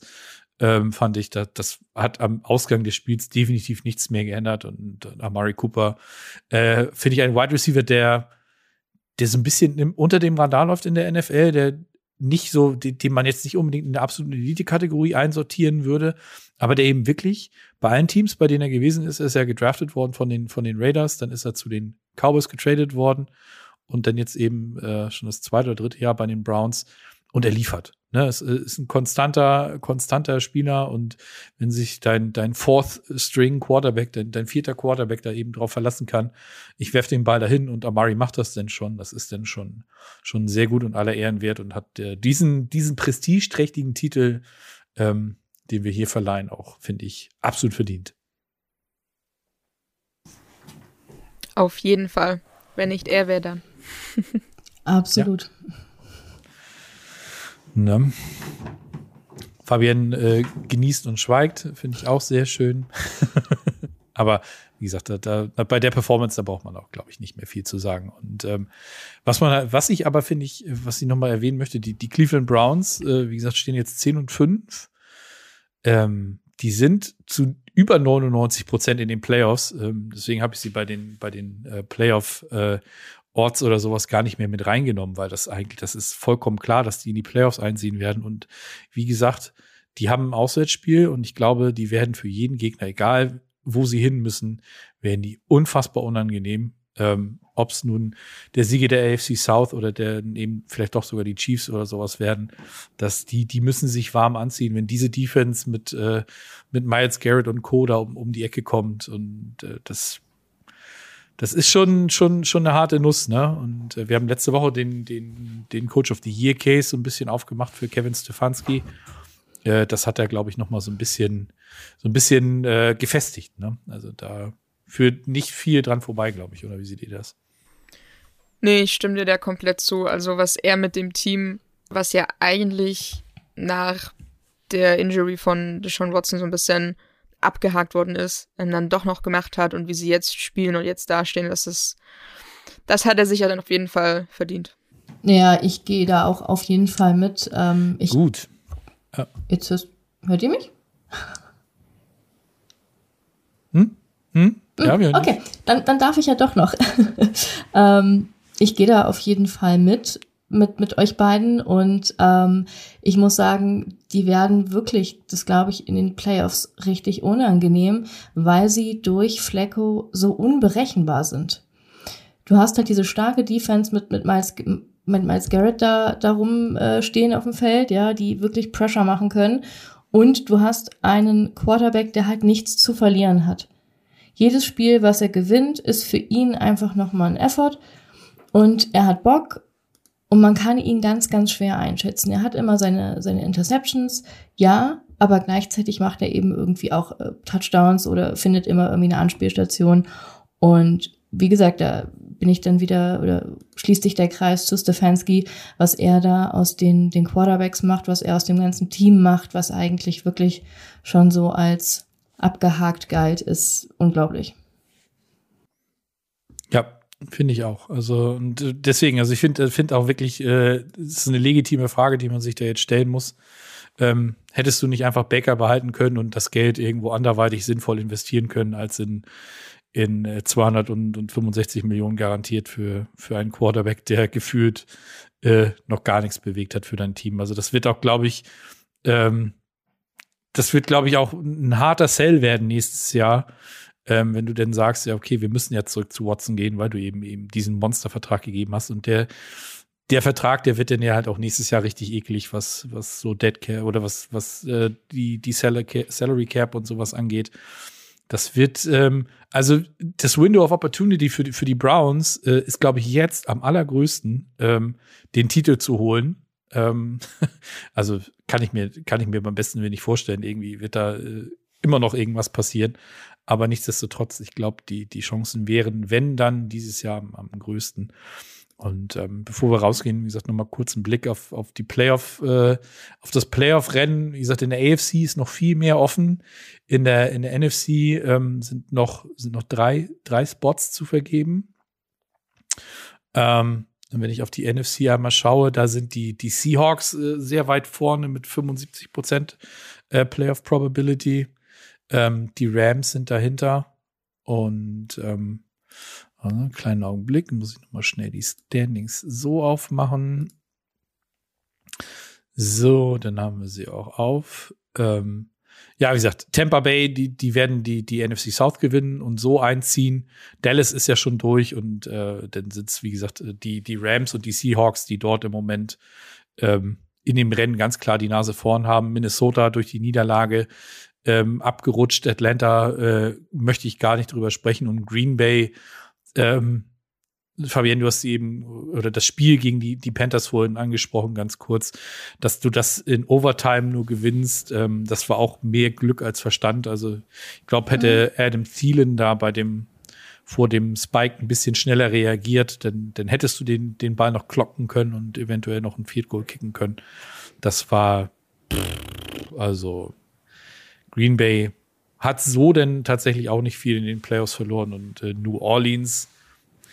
Ähm, fand ich, das, das hat am Ausgang des Spiels definitiv nichts mehr geändert. Und Amari Cooper äh, finde ich ein Wide Receiver, der der so ein bisschen unter dem Radar läuft in der NFL, der nicht so, den, man jetzt nicht unbedingt in der absoluten Elite-Kategorie einsortieren würde, aber der eben wirklich bei allen Teams, bei denen er gewesen ist, ist er gedraftet worden von den, von den Raiders, dann ist er zu den Cowboys getradet worden und dann jetzt eben äh, schon das zweite oder dritte Jahr bei den Browns und er liefert. Ne, es ist ein konstanter, konstanter Spieler und wenn sich dein, dein Fourth String Quarterback, dein, dein vierter Quarterback da eben drauf verlassen kann, ich werfe den Ball dahin und Amari macht das denn schon, das ist dann schon, schon sehr gut und aller Ehren wert und hat äh, diesen, diesen prestigeträchtigen Titel, ähm, den wir hier verleihen, auch, finde ich, absolut verdient. Auf jeden Fall. Wenn nicht er, wer dann? Absolut. Ja. Ne? Fabienne äh, genießt und schweigt, finde ich auch sehr schön. Aber wie gesagt, da, da, bei der Performance, da braucht man auch, glaube ich, nicht mehr viel zu sagen. Und ähm, was man, was ich aber finde ich, was ich nochmal erwähnen möchte, die, die Cleveland Browns, äh, wie gesagt, stehen jetzt 10 und 5. Ähm, die sind zu über 99 Prozent in den Playoffs. Ähm, deswegen habe ich sie bei den, bei den äh, Playoff äh, Orts oder sowas gar nicht mehr mit reingenommen, weil das eigentlich, das ist vollkommen klar, dass die in die Playoffs einziehen werden. Und wie gesagt, die haben ein Auswärtsspiel und ich glaube, die werden für jeden Gegner, egal wo sie hin müssen, werden die unfassbar unangenehm. Ähm, Ob es nun der Sieger der AFC South oder der eben vielleicht doch sogar die Chiefs oder sowas werden, dass die, die müssen sich warm anziehen, wenn diese Defense mit, äh, mit Miles Garrett und Co. da um, um die Ecke kommt. Und äh, das das ist schon, schon, schon eine harte Nuss, ne? Und äh, wir haben letzte Woche den, den, den Coach of the Year Case so ein bisschen aufgemacht für Kevin Stefanski. Äh, das hat er, glaube ich, noch mal so ein bisschen, so ein bisschen äh, gefestigt, ne? Also da führt nicht viel dran vorbei, glaube ich, oder wie seht ihr das? Nee, ich stimme dir da komplett zu. Also was er mit dem Team, was ja eigentlich nach der Injury von Deshaun Watson so ein bisschen abgehakt worden ist, dann doch noch gemacht hat und wie sie jetzt spielen und jetzt dastehen, das ist, das hat er sich ja dann auf jeden Fall verdient. Ja, ich gehe da auch auf jeden Fall mit. Ähm, ich, Gut. Ja. Jetzt hörst, hört ihr mich? Hm? Hm? Ja, wir okay, dann, dann darf ich ja doch noch. ähm, ich gehe da auf jeden Fall mit. Mit, mit euch beiden und ähm, ich muss sagen, die werden wirklich, das glaube ich, in den Playoffs richtig unangenehm, weil sie durch Flecko so unberechenbar sind. Du hast halt diese starke Defense mit, mit Miles, mit Miles Garrett da, da äh, auf dem Feld, ja, die wirklich Pressure machen können. Und du hast einen Quarterback, der halt nichts zu verlieren hat. Jedes Spiel, was er gewinnt, ist für ihn einfach nochmal ein Effort. Und er hat Bock und man kann ihn ganz, ganz schwer einschätzen. Er hat immer seine, seine Interceptions, ja, aber gleichzeitig macht er eben irgendwie auch äh, Touchdowns oder findet immer irgendwie eine Anspielstation. Und wie gesagt, da bin ich dann wieder oder schließt sich der Kreis zu Stefanski, was er da aus den, den Quarterbacks macht, was er aus dem ganzen Team macht, was eigentlich wirklich schon so als abgehakt galt, ist unglaublich. Finde ich auch. Also und äh, deswegen, also ich finde äh, finde auch wirklich, äh, es ist eine legitime Frage, die man sich da jetzt stellen muss. Ähm, hättest du nicht einfach Baker behalten können und das Geld irgendwo anderweitig sinnvoll investieren können, als in in 265 äh, Millionen garantiert für, für einen Quarterback, der gefühlt äh, noch gar nichts bewegt hat für dein Team. Also das wird auch, glaube ich, ähm, das wird, glaube ich, auch ein harter Sell werden nächstes Jahr, ähm, wenn du denn sagst, ja, okay, wir müssen ja zurück zu Watson gehen, weil du eben eben diesen Monstervertrag gegeben hast und der der Vertrag, der wird dann ja halt auch nächstes Jahr richtig eklig, was was so Dead Care oder was was äh, die die Salary Cap und sowas angeht. Das wird, ähm, also das Window of Opportunity für die, für die Browns äh, ist, glaube ich, jetzt am allergrößten, ähm, den Titel zu holen. Ähm, also kann ich mir, kann ich mir beim besten nicht vorstellen. Irgendwie wird da äh, immer noch irgendwas passieren. Aber nichtsdestotrotz, ich glaube, die, die Chancen wären, wenn dann dieses Jahr am, am größten. Und ähm, bevor wir rausgehen, wie gesagt, nochmal kurz einen Blick auf, auf die Playoff, äh, auf das Playoff-Rennen. Wie gesagt, in der AFC ist noch viel mehr offen. In der, in der NFC ähm, sind noch, sind noch drei, drei Spots zu vergeben. Ähm, und wenn ich auf die NFC einmal schaue, da sind die, die Seahawks äh, sehr weit vorne mit 75 Prozent äh, Playoff Probability. Ähm, die Rams sind dahinter. Und ähm, einen kleinen Augenblick, muss ich nochmal schnell die Standings so aufmachen. So, dann haben wir sie auch auf. Ähm, ja, wie gesagt, Tampa Bay, die, die werden die, die NFC South gewinnen und so einziehen. Dallas ist ja schon durch und äh, dann es, wie gesagt, die, die Rams und die Seahawks, die dort im Moment ähm, in dem Rennen ganz klar die Nase vorn haben. Minnesota durch die Niederlage ähm, abgerutscht. Atlanta äh, möchte ich gar nicht drüber sprechen und Green Bay ähm, Fabian, du hast eben oder das Spiel gegen die, die Panthers vorhin angesprochen, ganz kurz, dass du das in Overtime nur gewinnst. Ähm, das war auch mehr Glück als Verstand. Also ich glaube, hätte mhm. Adam Thielen da bei dem vor dem Spike ein bisschen schneller reagiert, dann, dann hättest du den, den Ball noch klocken können und eventuell noch ein Field Goal kicken können. Das war also Green Bay hat so denn tatsächlich auch nicht viel in den Playoffs verloren und äh, New Orleans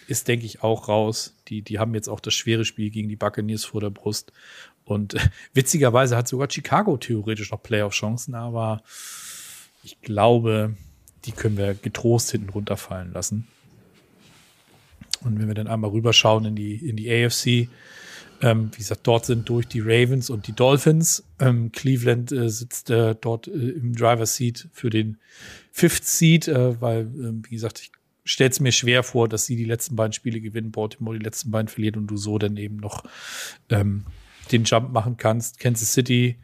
ist, denke ich, auch raus. Die, die haben jetzt auch das schwere Spiel gegen die Buccaneers vor der Brust. Und äh, witzigerweise hat sogar Chicago theoretisch noch Playoff-Chancen, aber ich glaube, die können wir getrost hinten runterfallen lassen. Und wenn wir dann einmal rüberschauen in die, in die AFC, ähm, wie gesagt, dort sind durch die Ravens und die Dolphins. Ähm, Cleveland äh, sitzt äh, dort äh, im Driver's Seat für den Fifth Seat, äh, weil, ähm, wie gesagt, ich stelle es mir schwer vor, dass sie die letzten beiden Spiele gewinnen, Baltimore die letzten beiden verliert und du so dann eben noch ähm, den Jump machen kannst. Kansas City,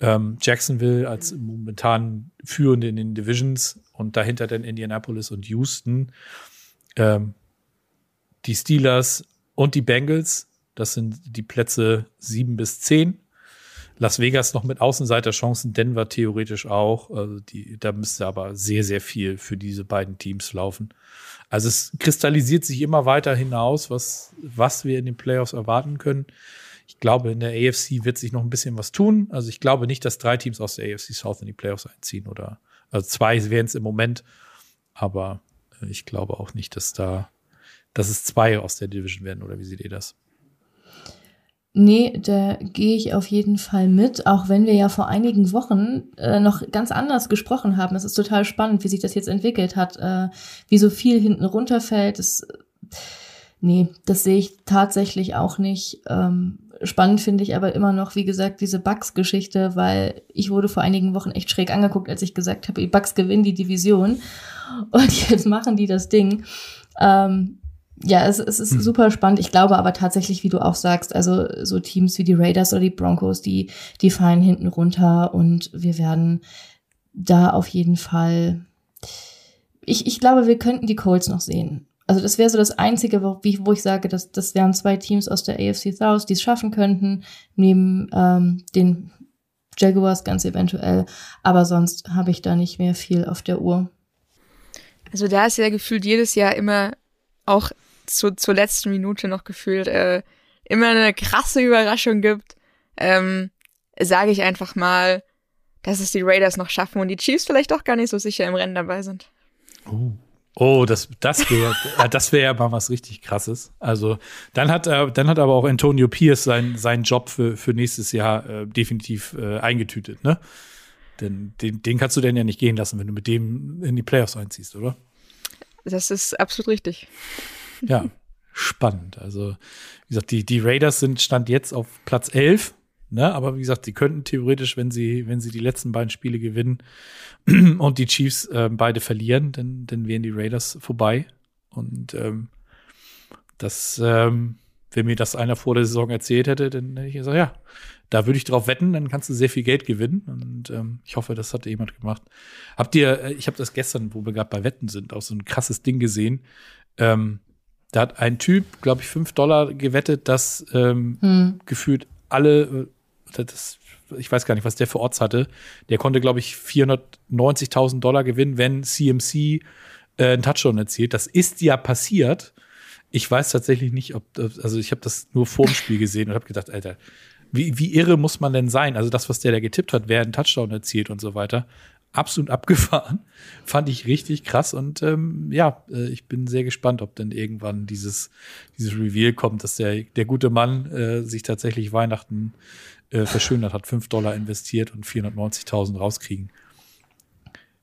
ähm, Jacksonville als momentan führende in den Divisions und dahinter dann Indianapolis und Houston. Ähm, die Steelers und die Bengals das sind die Plätze sieben bis zehn. Las Vegas noch mit Außenseiterchancen, Denver theoretisch auch. Also die, da müsste aber sehr, sehr viel für diese beiden Teams laufen. Also es kristallisiert sich immer weiter hinaus, was, was wir in den Playoffs erwarten können. Ich glaube, in der AFC wird sich noch ein bisschen was tun. Also ich glaube nicht, dass drei Teams aus der AFC South in die Playoffs einziehen oder also zwei wären es im Moment, aber äh, ich glaube auch nicht, dass da, dass es zwei aus der Division werden oder wie seht ihr das? Nee, da gehe ich auf jeden Fall mit, auch wenn wir ja vor einigen Wochen äh, noch ganz anders gesprochen haben. Es ist total spannend, wie sich das jetzt entwickelt hat, äh, wie so viel hinten runterfällt. Es, nee, das sehe ich tatsächlich auch nicht. Ähm, spannend finde ich aber immer noch, wie gesagt, diese Bucks-Geschichte, weil ich wurde vor einigen Wochen echt schräg angeguckt, als ich gesagt habe, die Bucks gewinnen die Division und jetzt machen die das Ding. Ähm, ja, es, es ist hm. super spannend. Ich glaube aber tatsächlich, wie du auch sagst, also so Teams wie die Raiders oder die Broncos, die, die fallen hinten runter und wir werden da auf jeden Fall. Ich, ich glaube, wir könnten die Colts noch sehen. Also das wäre so das Einzige, wo, wo ich sage, dass das wären zwei Teams aus der AFC South, die es schaffen könnten, neben ähm, den Jaguars ganz eventuell. Aber sonst habe ich da nicht mehr viel auf der Uhr. Also da ist ja gefühlt jedes Jahr immer auch zu, zur letzten Minute noch gefühlt äh, immer eine krasse Überraschung gibt, ähm, sage ich einfach mal, dass es die Raiders noch schaffen und die Chiefs vielleicht auch gar nicht so sicher im Rennen dabei sind. Oh. Oh, das, das wäre ja, das wäre ja mal was richtig krasses. Also dann hat er, dann hat aber auch Antonio Pierce seinen seinen Job für, für nächstes Jahr äh, definitiv äh, eingetütet, ne? Denn den, den kannst du denn ja nicht gehen lassen, wenn du mit dem in die Playoffs einziehst, oder? Das ist absolut richtig. Ja, spannend. Also, wie gesagt, die, die Raiders sind Stand jetzt auf Platz 11. Ne, aber wie gesagt, sie könnten theoretisch, wenn sie, wenn sie die letzten beiden Spiele gewinnen und die Chiefs äh, beide verlieren, dann, dann wären die Raiders vorbei. Und ähm, das, ähm, wenn mir das einer vor der Saison erzählt hätte, dann hätte ich gesagt, ja, da würde ich drauf wetten, dann kannst du sehr viel Geld gewinnen. Und ähm, ich hoffe, das hat jemand gemacht. Habt ihr, äh, ich habe das gestern, wo wir gerade bei Wetten sind, auch so ein krasses Ding gesehen. Ähm, da hat ein Typ, glaube ich, fünf Dollar gewettet, dass ähm, hm. gefühlt alle, äh, das, ich weiß gar nicht, was der für Orts hatte, der konnte, glaube ich, 490.000 Dollar gewinnen, wenn CMC äh, einen Touchdown erzielt. Das ist ja passiert. Ich weiß tatsächlich nicht, ob, also ich habe das nur vorm Spiel gesehen und habe gedacht, Alter, wie, wie irre muss man denn sein? Also das, was der da getippt hat, wer einen Touchdown erzielt und so weiter absolut abgefahren. Fand ich richtig krass und ähm, ja, äh, ich bin sehr gespannt, ob denn irgendwann dieses, dieses Reveal kommt, dass der, der gute Mann äh, sich tatsächlich Weihnachten äh, verschönert hat, 5 Dollar investiert und 490.000 rauskriegen.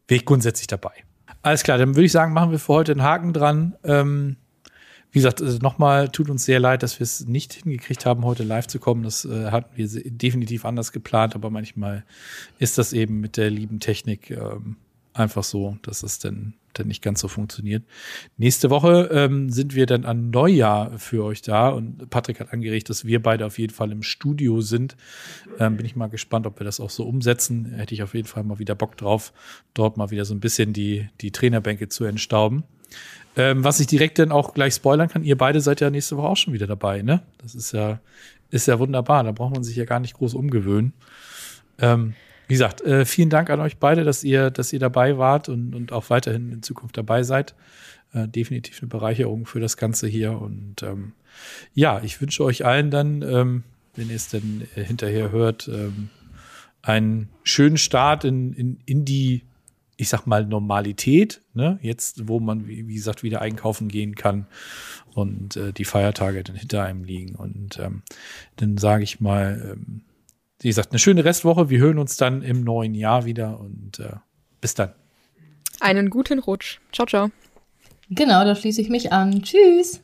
Wäre ich grundsätzlich dabei. Alles klar, dann würde ich sagen, machen wir für heute einen Haken dran. Ähm, wie gesagt, also nochmal tut uns sehr leid, dass wir es nicht hingekriegt haben, heute live zu kommen. Das äh, hatten wir definitiv anders geplant, aber manchmal ist das eben mit der lieben Technik ähm, einfach so, dass es dann, dann nicht ganz so funktioniert. Nächste Woche ähm, sind wir dann an Neujahr für euch da und Patrick hat angeregt, dass wir beide auf jeden Fall im Studio sind. Ähm, bin ich mal gespannt, ob wir das auch so umsetzen. Hätte ich auf jeden Fall mal wieder Bock drauf, dort mal wieder so ein bisschen die, die Trainerbänke zu entstauben. Ähm, was ich direkt dann auch gleich spoilern kann, ihr beide seid ja nächste Woche auch schon wieder dabei, ne? Das ist ja, ist ja wunderbar. Da braucht man sich ja gar nicht groß umgewöhnen. Ähm, wie gesagt, äh, vielen Dank an euch beide, dass ihr, dass ihr dabei wart und, und auch weiterhin in Zukunft dabei seid. Äh, definitiv eine Bereicherung für das Ganze hier. Und ähm, ja, ich wünsche euch allen dann, ähm, wenn ihr es denn äh, hinterher hört, ähm, einen schönen Start in, in, in die ich sag mal, Normalität, ne? Jetzt, wo man, wie, wie gesagt, wieder einkaufen gehen kann und äh, die Feiertage dann hinter einem liegen. Und ähm, dann sage ich mal, ähm, wie gesagt, eine schöne Restwoche. Wir hören uns dann im neuen Jahr wieder und äh, bis dann. Einen guten Rutsch. Ciao, ciao. Genau, da schließe ich mich an. Tschüss.